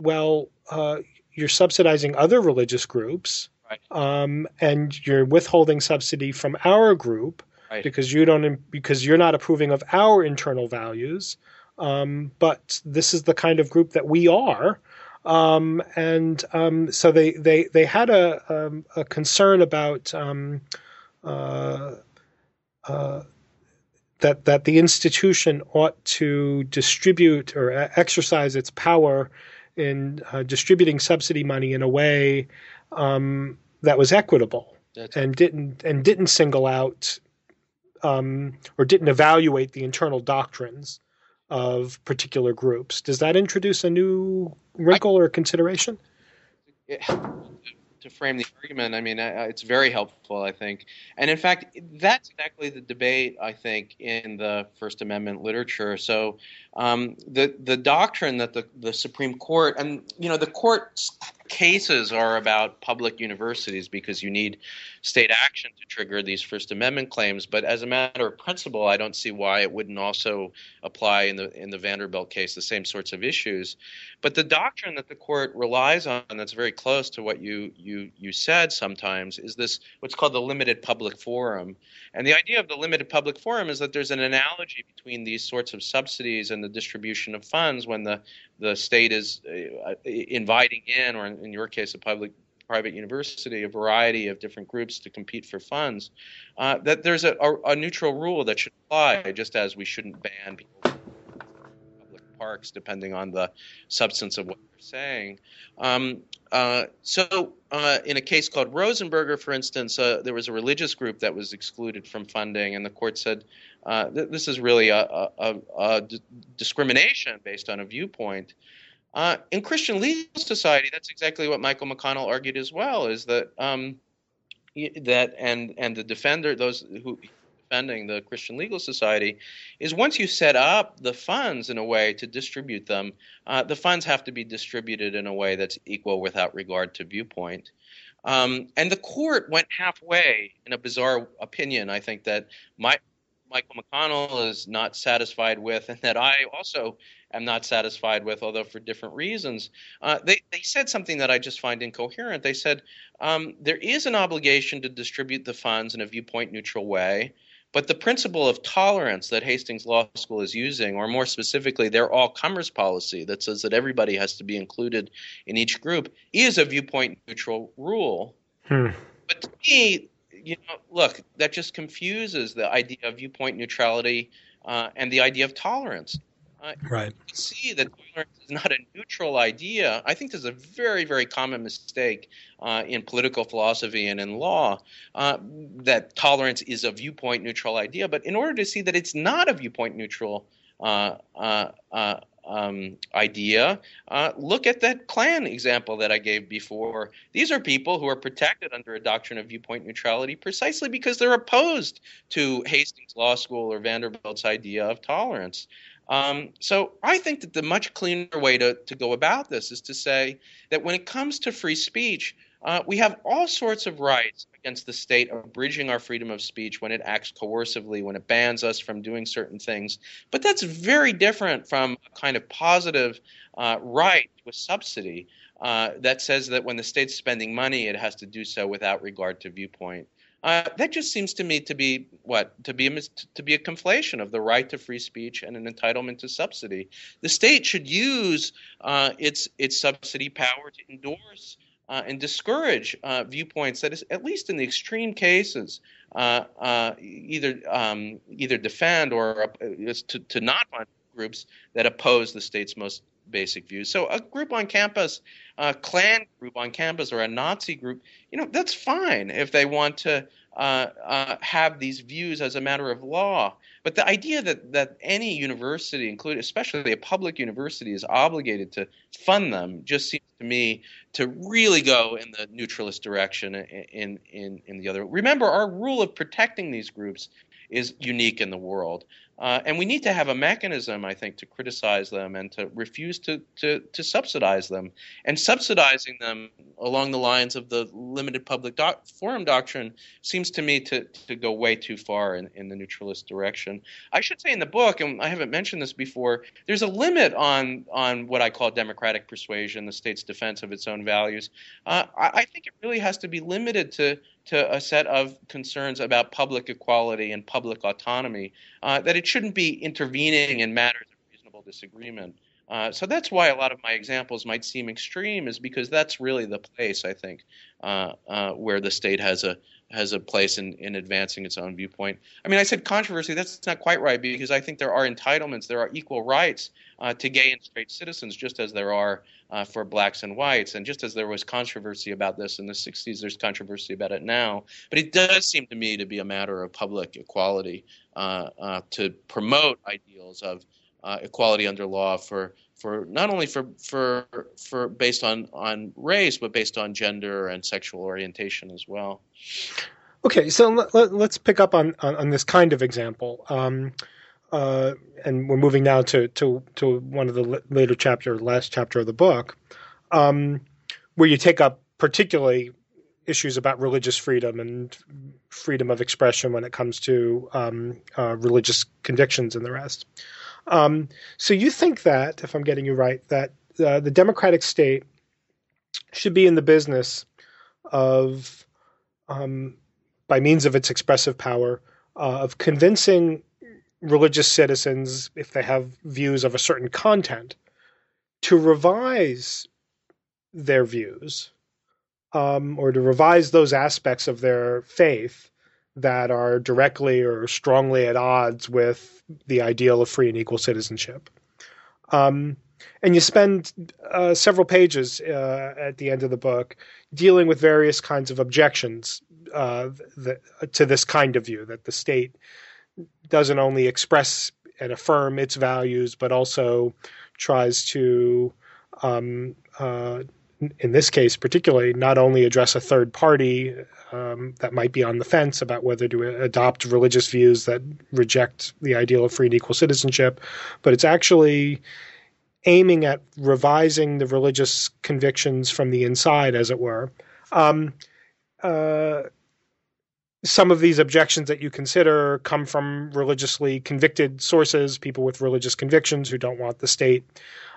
well, uh, you're subsidizing other religious groups, right. um, and you're withholding subsidy from our group right. because you don't because you're not approving of our internal values. Um, but this is the kind of group that we are. Um, and um, so they, they, they had a, um, a concern about um, uh, uh, that that the institution ought to distribute or exercise its power in uh, distributing subsidy money in a way um, that was equitable That's and didn't and didn't single out um, or didn't evaluate the internal doctrines of particular groups. Does that introduce a new wrinkle I, or consideration? It, to frame the argument, I mean, it's very helpful, I think. And in fact, that's exactly the debate, I think, in the First Amendment literature. So um, the the doctrine that the, the Supreme Court and you know the court's cases are about public universities because you need state action to trigger these First Amendment claims. But as a matter of principle, I don't see why it wouldn't also apply in the in the Vanderbilt case the same sorts of issues. But the doctrine that the court relies on that's very close to what you you you said sometimes is this what's called the limited public forum. And the idea of the limited public forum is that there's an analogy between these sorts of subsidies and the distribution of funds when the the state is uh, inviting in, or in, your case, a public private university, a variety of different groups to compete for funds, uh, that there's a, a, a, neutral rule that should apply, just as we shouldn't ban people parks depending on the substance of what they're saying. Um, uh, so, uh, in a case called Rosenberger, for instance, uh, there was a religious group that was excluded from funding, and the court said uh, th- this is really a, a, a d- discrimination based on a viewpoint. Uh, in Christian legal society, that's exactly what Michael McConnell argued as well. Is that um, that and and the defender, those who defending the Christian legal society, is once you set up the funds in a way to distribute them, uh, the funds have to be distributed in a way that's equal without regard to viewpoint. Um, and the court went halfway in a bizarre opinion. I think that my Michael McConnell is not satisfied with, and that I also am not satisfied with, although for different reasons. Uh, they, they said something that I just find incoherent. They said um, there is an obligation to distribute the funds in a viewpoint neutral way, but the principle of tolerance that Hastings Law School is using, or more specifically, their all comers policy that says that everybody has to be included in each group, is a viewpoint neutral rule. Hmm. But to me, you know, look, that just confuses the idea of viewpoint neutrality uh, and the idea of tolerance. Uh, right. See that tolerance is not a neutral idea. I think there's a very, very common mistake uh, in political philosophy and in law uh, that tolerance is a viewpoint neutral idea. But in order to see that it's not a viewpoint neutral uh, uh, uh um, idea, uh, look at that Klan example that I gave before. These are people who are protected under a doctrine of viewpoint neutrality precisely because they're opposed to Hastings Law School or Vanderbilt's idea of tolerance. Um, so I think that the much cleaner way to, to go about this is to say that when it comes to free speech, uh, we have all sorts of rights against the state abridging our freedom of speech when it acts coercively, when it bans us from doing certain things. But that's very different from a kind of positive uh, right with subsidy uh, that says that when the state's spending money, it has to do so without regard to viewpoint. Uh, that just seems to me to be what to be a to be a conflation of the right to free speech and an entitlement to subsidy. The state should use uh, its its subsidy power to endorse uh, and discourage uh, viewpoints that is, at least in the extreme cases, uh, uh either um, either defend or to, to not fund groups that oppose the state's most basic views. So a group on campus, a Klan group on campus, or a Nazi group, you know, that's fine if they want to uh, uh, have these views as a matter of law. But the idea that, that any university, including especially a public university, is obligated to fund them just seems to me to really go in the neutralist direction in, in, in the other. Remember, our rule of protecting these groups is unique in the world. Uh, and we need to have a mechanism, I think, to criticize them and to refuse to, to, to subsidize them. And subsidizing them along the lines of the limited public doc- forum doctrine seems to me to, to go way too far in, in the neutralist direction. I should say in the book, and I haven't mentioned this before, there's a limit on, on what I call democratic persuasion, the state's defense of its own values. Uh, I, I think it really has to be limited to to a set of concerns about public equality and public autonomy, uh, that it shouldn't be intervening in matters of reasonable disagreement. Uh, so that's why a lot of my examples might seem extreme, is because that's really the place I think uh, uh where the state has a has a place in, in advancing its own viewpoint. I mean, I said controversy. That's not quite right because I think there are entitlements, there are equal rights uh, to gay and straight citizens, just as there are uh, for blacks and whites. And just as there was controversy about this in the 60s, there's controversy about it now. But it does seem to me to be a matter of public equality to promote ideals of uh, equality under law for for not only for for for based on on race but based on gender and sexual orientation as well. Okay, so let, us pick up on, on, on this kind of example. Um, uh, and we're moving now to, to, to one of the later chapter, last chapter of the book, um, where you take up particularly issues about religious freedom and freedom of expression when it comes to um, uh, religious convictions and the rest. Um, so you think that, if I'm getting you right, that uh, the democratic state should be in the business of, um, by means of its expressive power, uh, of convincing religious citizens, if they have views of a certain content, to revise their views um, or to revise those aspects of their faith that are directly or strongly at odds with the ideal of free and equal citizenship. Um, and you spend uh, several pages uh, at the end of the book dealing with various kinds of objections uh, to this kind of view that the state doesn't only express and affirm its values, but also tries to um, uh, in this case, particularly, not only address a third party um, that might be on the fence about whether to adopt religious views that reject the ideal of free and equal citizenship, but it's actually aiming at revising the religious convictions from the inside, as it were. Um, uh, some of these objections that you consider come from religiously convicted sources, people with religious convictions who don't want the state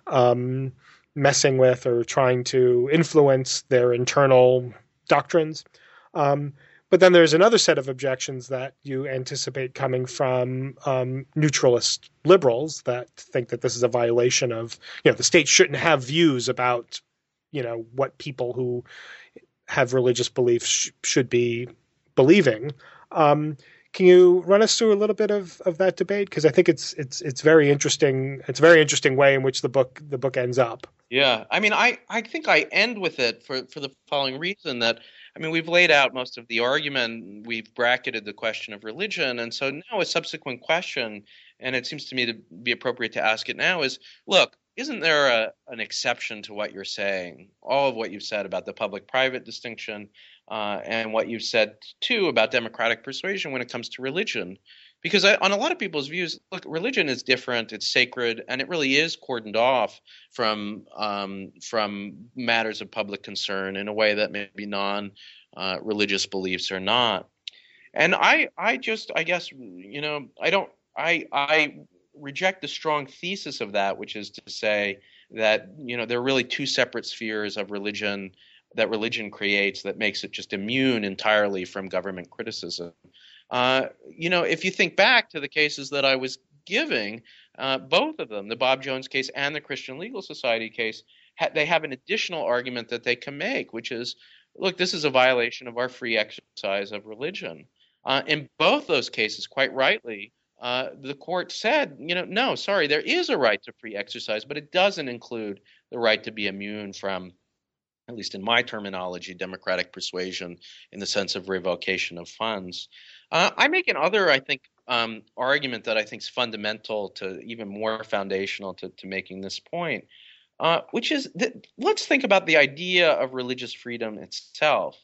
um, messing with or trying to influence their internal doctrines. Um, but then there's another set of objections that you anticipate coming from um, neutralist liberals that think that this is a violation of, you know, the state shouldn't have views about, you know, what people who have religious beliefs sh- should be believing. Um, can you run us through a little bit of, of that debate? Because I think it's it's it's very interesting. It's a very interesting way in which the book the book ends up. Yeah, I mean, I I think I end with it for for the following reason that I mean we've laid out most of the argument, we've bracketed the question of religion, and so now a subsequent question, and it seems to me to be appropriate to ask it now is, look, isn't there a, an exception to what you're saying? All of what you've said about the public-private distinction, uh, and what you've said too about democratic persuasion when it comes to religion. Because I, on a lot of people's views, look, religion is different, it's sacred, and it really is cordoned off from um, from matters of public concern in a way that maybe non uh, beliefs are not. And I, I just, I guess, you know, I don't, I, I reject the strong thesis of that, which is to say that you know there are really two separate spheres of religion that religion creates that makes it just immune entirely from government criticism. Uh, you know, if you think back to the cases that I was giving, uh, both of them, the Bob Jones case and the Christian Legal Society case, ha- they have an additional argument that they can make, which is, look, this is a violation of our free exercise of religion. Uh, in both those cases, quite rightly, uh, the court said, you know, no, sorry, there is a right to free exercise, but it doesn't include the right to be immune from at least in my terminology, democratic persuasion in the sense of revocation of funds. Uh, I make another, I think, um, argument that I think is fundamental to even more foundational to, to making this point, uh, which is that let's think about the idea of religious freedom itself.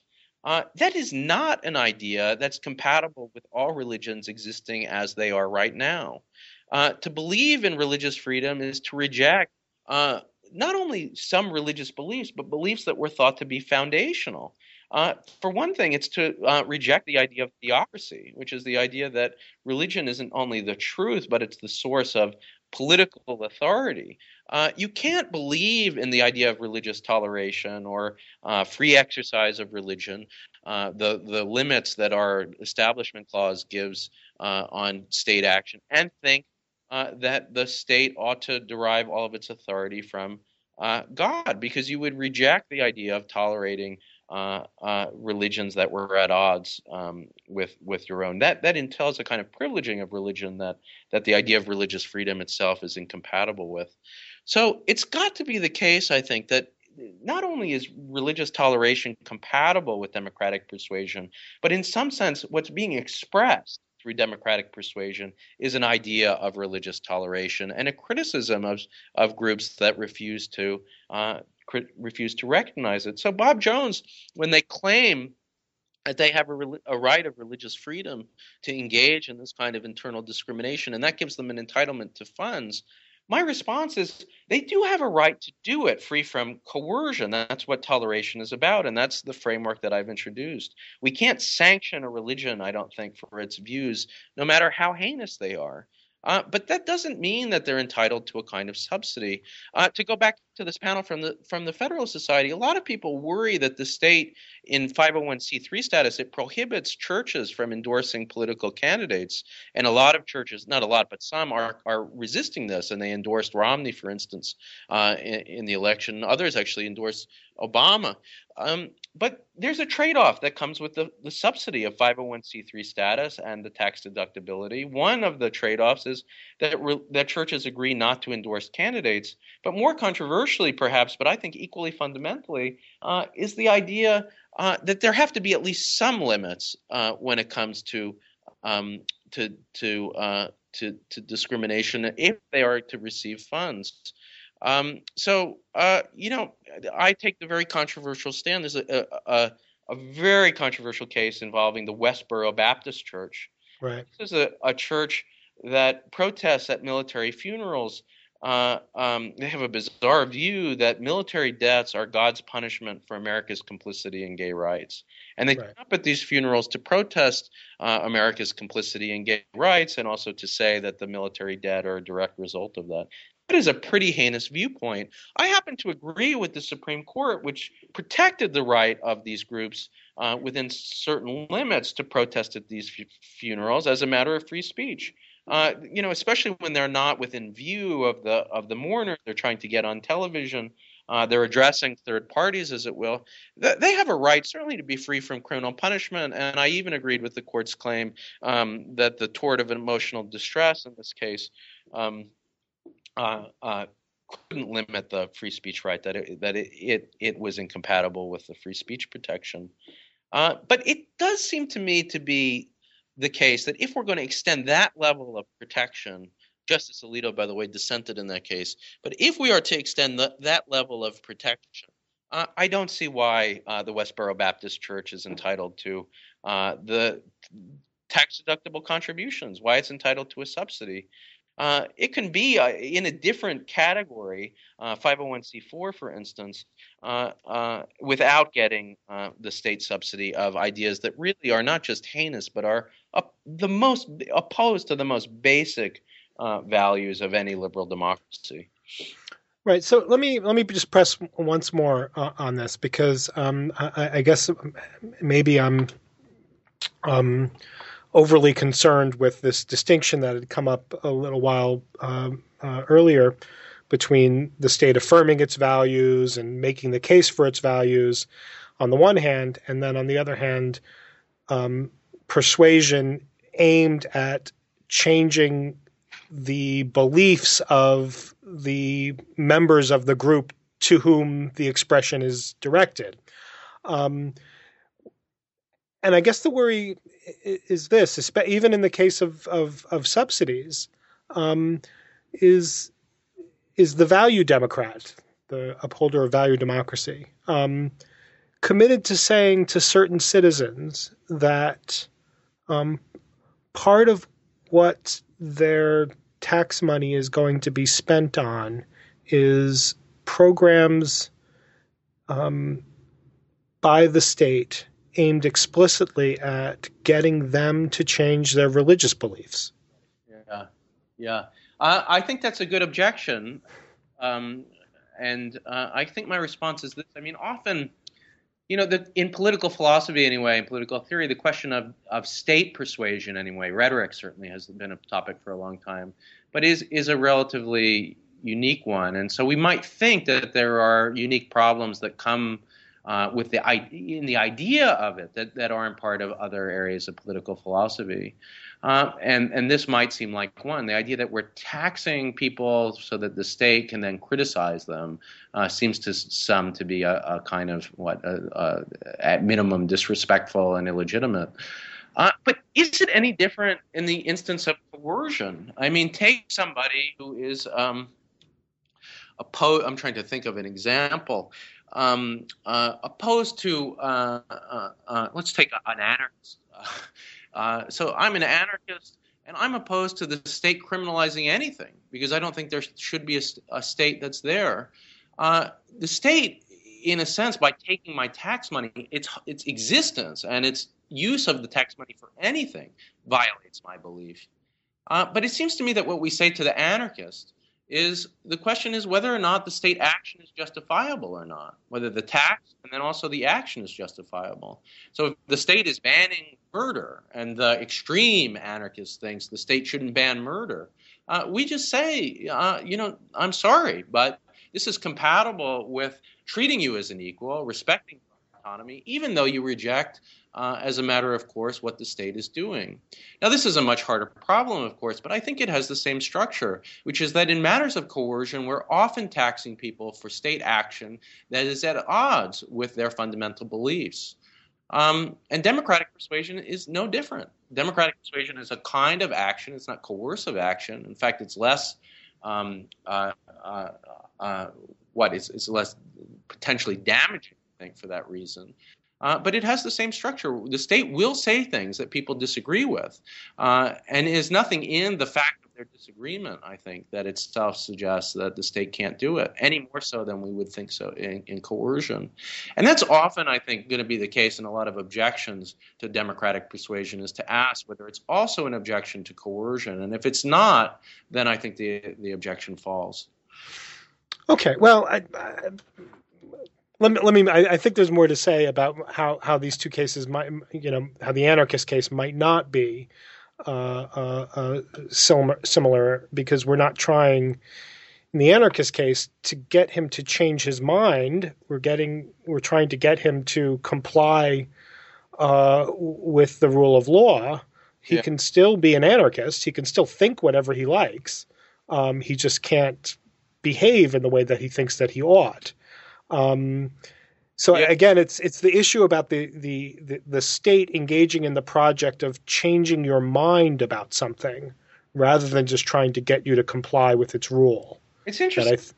Uh, that is not an idea that's compatible with all religions existing as they are right now. Uh, to believe in religious freedom is to reject uh, not only some religious beliefs, but beliefs that were thought to be foundational. Uh, for one thing, it's to uh, reject the idea of theocracy, which is the idea that religion isn't only the truth, but it's the source of political authority. Uh, you can't believe in the idea of religious toleration or uh, free exercise of religion, uh, the the limits that our establishment clause gives on state action, and think that the state ought to derive all of its authority from God, because you would reject the idea of tolerating uh, uh, religions that were at odds um, with with your own. That that entails a kind of privileging of religion that that the idea of religious freedom itself is incompatible with. So it's got to be the case, I think, that not only is religious toleration compatible with democratic persuasion, but in some sense, what's being expressed through democratic persuasion is an idea of religious toleration and a criticism of, of groups that refuse to uh, refuse to recognize it. So Bob Jones, when they claim that they have a, a, right of religious freedom to engage in this kind of internal discrimination, and that gives them an entitlement to funds. My response is they do have a right to do it free from coercion. That's what toleration is about, and that's the framework that I've introduced. We can't sanction a religion, I don't think, for its views, no matter how heinous they are. Uh, but that doesn't mean that they're entitled to a kind of subsidy. Uh, to go back to this panel from the from the Federal Society, a lot of people worry that the state, in 501c3 status, it prohibits churches from endorsing political candidates, and a lot of churches, not a lot, but some are are resisting this, and they endorsed Romney, for instance, uh, in, in, the election. Others actually endorsed Obama. Um, but there's a trade-off that comes with the, the subsidy of 501c3 status and the tax deductibility. One of the trade-offs is that re, that churches agree not to endorse candidates. But more controversially, perhaps, but I think equally fundamentally, uh, is the idea uh, that there have to be at least some limits uh, when it comes to um, to to, uh, to to discrimination if they are to receive funds. Um, so, uh, you know, I take the very controversial stand. There's a, a, a, very controversial case involving the Westboro Baptist Church. Right. This is a, a church that protests at military funerals. Uh, um, they have a bizarre view that military deaths are God's punishment for America's complicity in gay rights. And they right. come up at these funerals to protest uh, America's complicity in gay rights and also to say that the military dead are a direct result of that. That is a pretty heinous viewpoint. I happen to agree with the Supreme Court, which protected the right of these groups uh, within certain limits to protest at these f- funerals as a matter of free speech. Uh, you know, especially when they're not within view of the of the mourner, they're trying to get on television. Uh, they're addressing third parties, as it will. They have a right, certainly, to be free from criminal punishment. And I even agreed with the court's claim um, that the tort of emotional distress in this case um, uh, uh, couldn't limit the free speech right that it, that it, it, it was incompatible with the free speech protection. Uh, but it does seem to me to be the case that if we're going to extend that level of protection, Justice Alito, by the way, dissented in that case. But if we are to extend the, that level of protection, uh, I don't see why uh, the Westboro Baptist Church is entitled to uh, the tax deductible contributions, why it's entitled to a subsidy. Uh, it can be uh, in a different category, uh, 501c4, for instance, uh, uh, without getting uh, the state subsidy of ideas that really are not just heinous, but are the most opposed to the most basic values of any liberal democracy. Right. So let me let me just press once more on this because um, I, I, guess maybe I'm. Um, overly concerned with this distinction that had come up a little while um, uh, earlier between the state affirming its values and making the case for its values on the one hand, and then on the other hand, um, persuasion aimed at changing the beliefs of the members of the group to whom the expression is directed. Um, and I guess the worry is this, even in the case of of, of subsidies, um, is is the value Democrat, the upholder of value democracy, um, committed to saying to certain citizens that um, part of what their tax money is going to be spent on is programs um, by the state aimed explicitly at getting them to change their religious beliefs. Yeah, yeah. I, I think that's a good objection. Um, and uh, I think my response is this. I mean, often, you know, the, in political philosophy anyway, in political theory, the question of, of state persuasion anyway, rhetoric certainly has been a topic for a long time, but is, is a relatively unique one. And so we might think that there are unique problems that come uh, with the in the idea of it that, that aren't part of other areas of political philosophy. Uh, and and this might seem like one. The idea that we're taxing people so that the state can then criticize them uh, seems to some to be a, a kind of what a, a, at minimum disrespectful and illegitimate. Uh, but is it any different in the instance of coercion? I mean, take somebody who is um, opposed. I'm trying to think of an example. Um, uh, opposed to, uh, uh, uh let's take an anarchist. Uh, so I'm an anarchist, and I'm opposed to the state criminalizing anything because I don't think there should be a, a state that's there. The state, in a sense, by taking my tax money, its its existence and its use of the tax money for anything violates my belief. But it seems to me that what we say to the anarchist is the question is whether or not the state action is justifiable or not, whether the tax and then also the action is justifiable. So if the state is banning murder and the extreme anarchist thinks the state shouldn't ban murder, uh, we just say, uh, you know, I'm sorry, but this is compatible with treating you as an equal, respecting autonomy, even though you reject uh, as a matter of course, what the state is doing. Now, this is a much harder problem, of course, but I think it has the same structure, which is that in matters of coercion, we're often taxing people for state action that is at odds with their fundamental beliefs. Um, and democratic persuasion is no different. Democratic persuasion is a kind of action, it's not coercive action. In fact, it's less. Um, uh, uh, uh, what it's, it's less potentially damaging, I think, for that reason. Uh, but it has the same structure. The state will say things that people disagree with, uh, and is nothing in the fact of their disagreement. I think that itself suggests that the state can't do it any more so than we would think so in, in coercion, and that's often, I think, going to be the case in a lot of objections to democratic persuasion is to ask whether it's also an objection to coercion, and if it's not, then I think the the objection falls. Okay, well, I, I, let me let me I, I, think there's more to say about how how these two cases might you know how the anarchist case might not be uh, uh, uh, similar similar because we're not trying in the anarchist case to get him to change his mind. We're getting we're trying to get him to comply uh, with the rule of law. He yeah. can still be an anarchist. He can still think whatever he likes. Um, he just can't behave in the way that he thinks that he ought um, so yeah. again, it's it's the issue about the, the, the the state engaging in the project of changing your mind about something, rather than just trying to get you to comply with its rule. It's interesting. Th-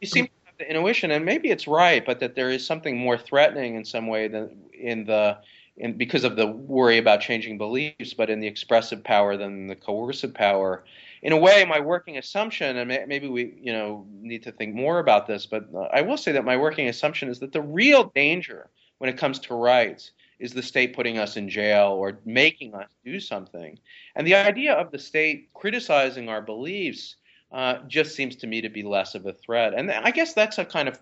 you seem to have the intuition, and maybe it's right, but that there is something more threatening in some way than in the in because of the worry about changing beliefs, but in the expressive power than the coercive power in a way, my working assumption, and maybe we, you know, need to think more about this, but uh, I will say that my working assumption is that the real danger when it comes to rights is the state putting us in jail or making us do something. And the idea of the state criticizing our beliefs uh, just seems to me to be less of a threat. And I guess that's a kind of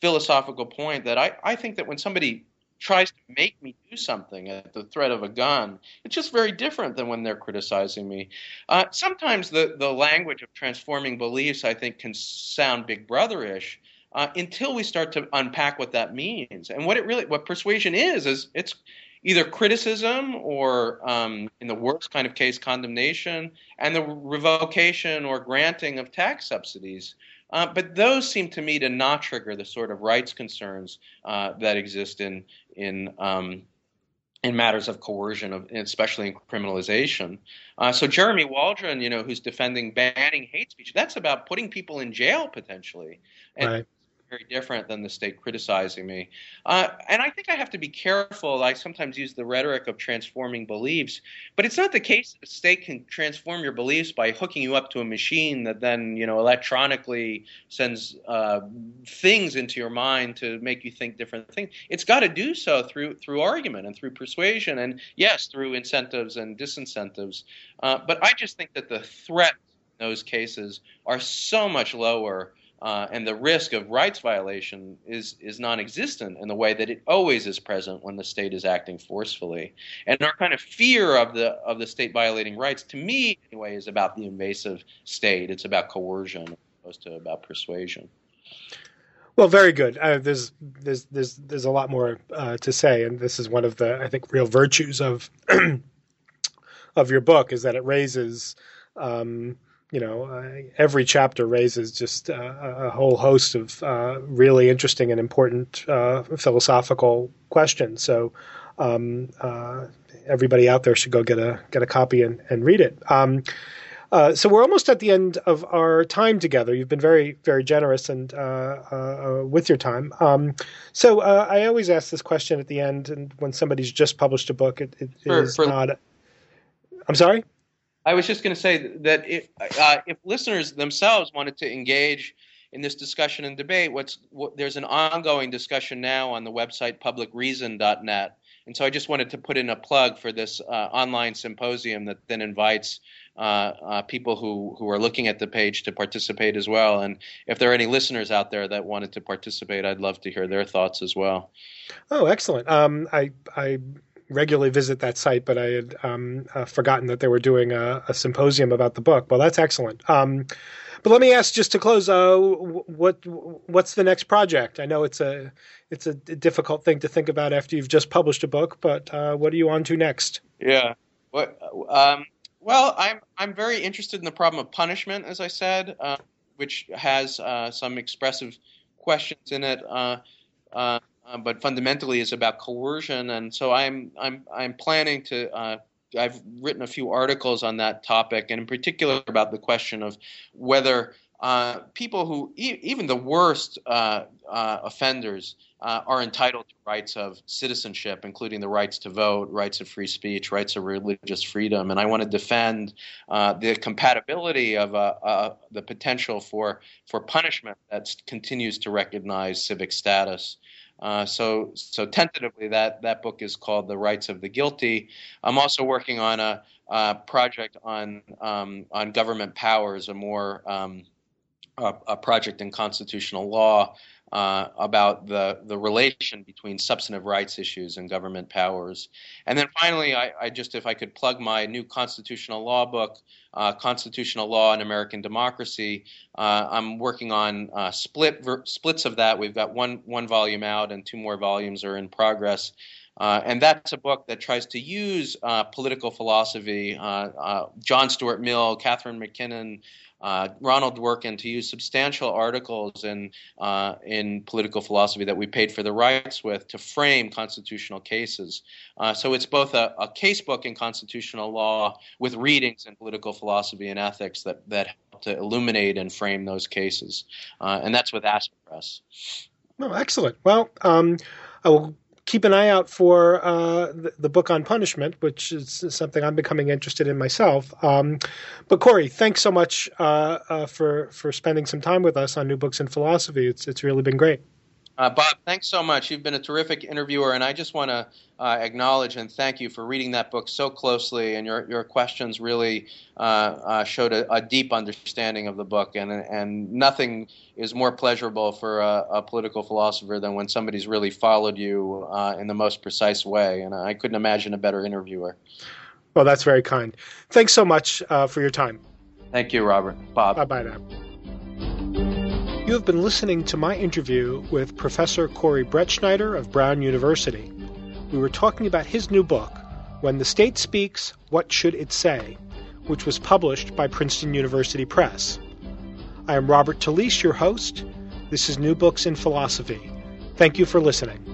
philosophical point that I, I think that when somebody tries to make me do something at the threat of a gun, it's just very different than when they're criticizing me. Uh, sometimes the, the language of transforming beliefs, I think, can sound big brotherish. Uh, until we start to unpack what that means and what it really what persuasion is is it's either criticism or um, in the worst kind of case condemnation and the revocation or granting of tax subsidies uh, but those seem to me to not trigger the sort of rights concerns uh, that exist in in um, in matters of coercion, of, especially in criminalization. Uh, so Jeremy Waldron, you know, who's defending banning hate speech, that's about putting people in jail potentially. And right very different than the state criticizing me. Uh, and I think I have to be careful. I sometimes use the rhetoric of transforming beliefs, but it's not the case the state can transform your beliefs by hooking you up to a machine that then, you know, electronically sends uh, things into your mind to make you think different things. It's got to do so through through argument and through persuasion, and yes, through incentives and disincentives. Uh, but I just think that the threat in those cases are so much lower uh, and the risk of rights violation is is non-existent in the way that it always is present when the state is acting forcefully. And our kind of fear of the of the state violating rights, to me anyway, is about the invasive state. It's about coercion, as opposed to about persuasion. Well, very good. Uh, there's there's there's there's a lot more uh, to say, and this is one of the I think real virtues of (clears throat) of your book is that it raises. Um, you know, uh, every chapter raises just uh, a whole host of uh, really interesting and important uh, philosophical questions. So, um, everybody out there should go get a get a copy and, and read it. Um, uh, so we're almost at the end of our time together. You've been very, very generous and uh, uh, with your time. Um, so uh, I always ask this question at the end, and when somebody's just published a book, it, it for, is for, not. I'm sorry. I was just going to say that if, uh, if listeners themselves wanted to engage in this discussion and debate, what's what, there's an ongoing discussion now on the website publicreason.net. And so I just wanted to put in a plug for this uh, online symposium that then invites uh, uh, people who, who are looking at the page to participate as well. And if there are any listeners out there that wanted to participate, I'd love to hear their thoughts as well. Oh, excellent. Um, I, I regularly visit that site, but I had um, uh, forgotten that they were doing a, a, symposium about the book. Well, that's excellent. Um, but let me ask, just to close, uh, what what's the next project? I know it's a it's a difficult thing to think about after you've just published a book, but uh, what are you on to next? Yeah. What, um, well, I'm I'm very interested in the problem of punishment, as I said, uh, which has uh, some expressive questions in it, uh, but fundamentally is about coercion. And so I'm I'm I'm planning to. Uh, I've written a few articles on that topic, and in particular about the question of whether people who e- even the worst offenders uh, are entitled to rights of citizenship, including the rights to vote, rights of free speech, rights of religious freedom. And I want to defend uh, the compatibility of uh, uh the potential for, for punishment that continues to recognize civic status. Uh, so, so tentatively, that, that book is called "The Rights of the Guilty." I'm also working on a, a project on um, on government powers, a more um, a, a project in constitutional law uh, about the, the relation between substantive rights issues and government powers. And then finally, I, I just, if I could plug my new constitutional law book, uh, Constitutional Law and American Democracy, uh, I'm working on uh, split ver- splits of that. We've got one, one volume out and two more volumes are in progress. Uh, and that's a book that tries to use uh, political philosophy. Uh, uh John Stuart Mill, Catharine MacKinnon, uh, Ronald Dworkin to use substantial articles in uh, in political philosophy that we paid for the rights with to frame constitutional cases. Uh, so it's both a, a, case book in constitutional law with readings in political philosophy and ethics that that help to illuminate and frame those cases, uh, and that's with Aspen Press. Oh, excellent. Well, um, I will keep an eye out for uh, the, the, book on punishment, which is something I'm becoming interested in myself. Um, but Corey, thanks so much uh, uh, for for spending some time with us on New Books in Philosophy. It's it's really been great. Uh, Bob, thanks so much. You've been a terrific interviewer, and I just want to uh, acknowledge and thank you for reading that book so closely. And your, your questions really uh, uh showed a, a, deep understanding of the book. And, and nothing is more pleasurable for a, a political philosopher than when somebody's really followed you uh, in the most precise way. And I couldn't imagine a better interviewer. Well, that's very kind. Thanks so much uh, for your time. Thank you, Robert. Bob. Bye bye now. You have been listening to my interview with Professor Corey Brettschneider of Brown University. We were talking about his new book, When the State Speaks, What Should It Say, which was published by Princeton University Press. I am Robert Talisse, your host. This is New Books in Philosophy. Thank you for listening.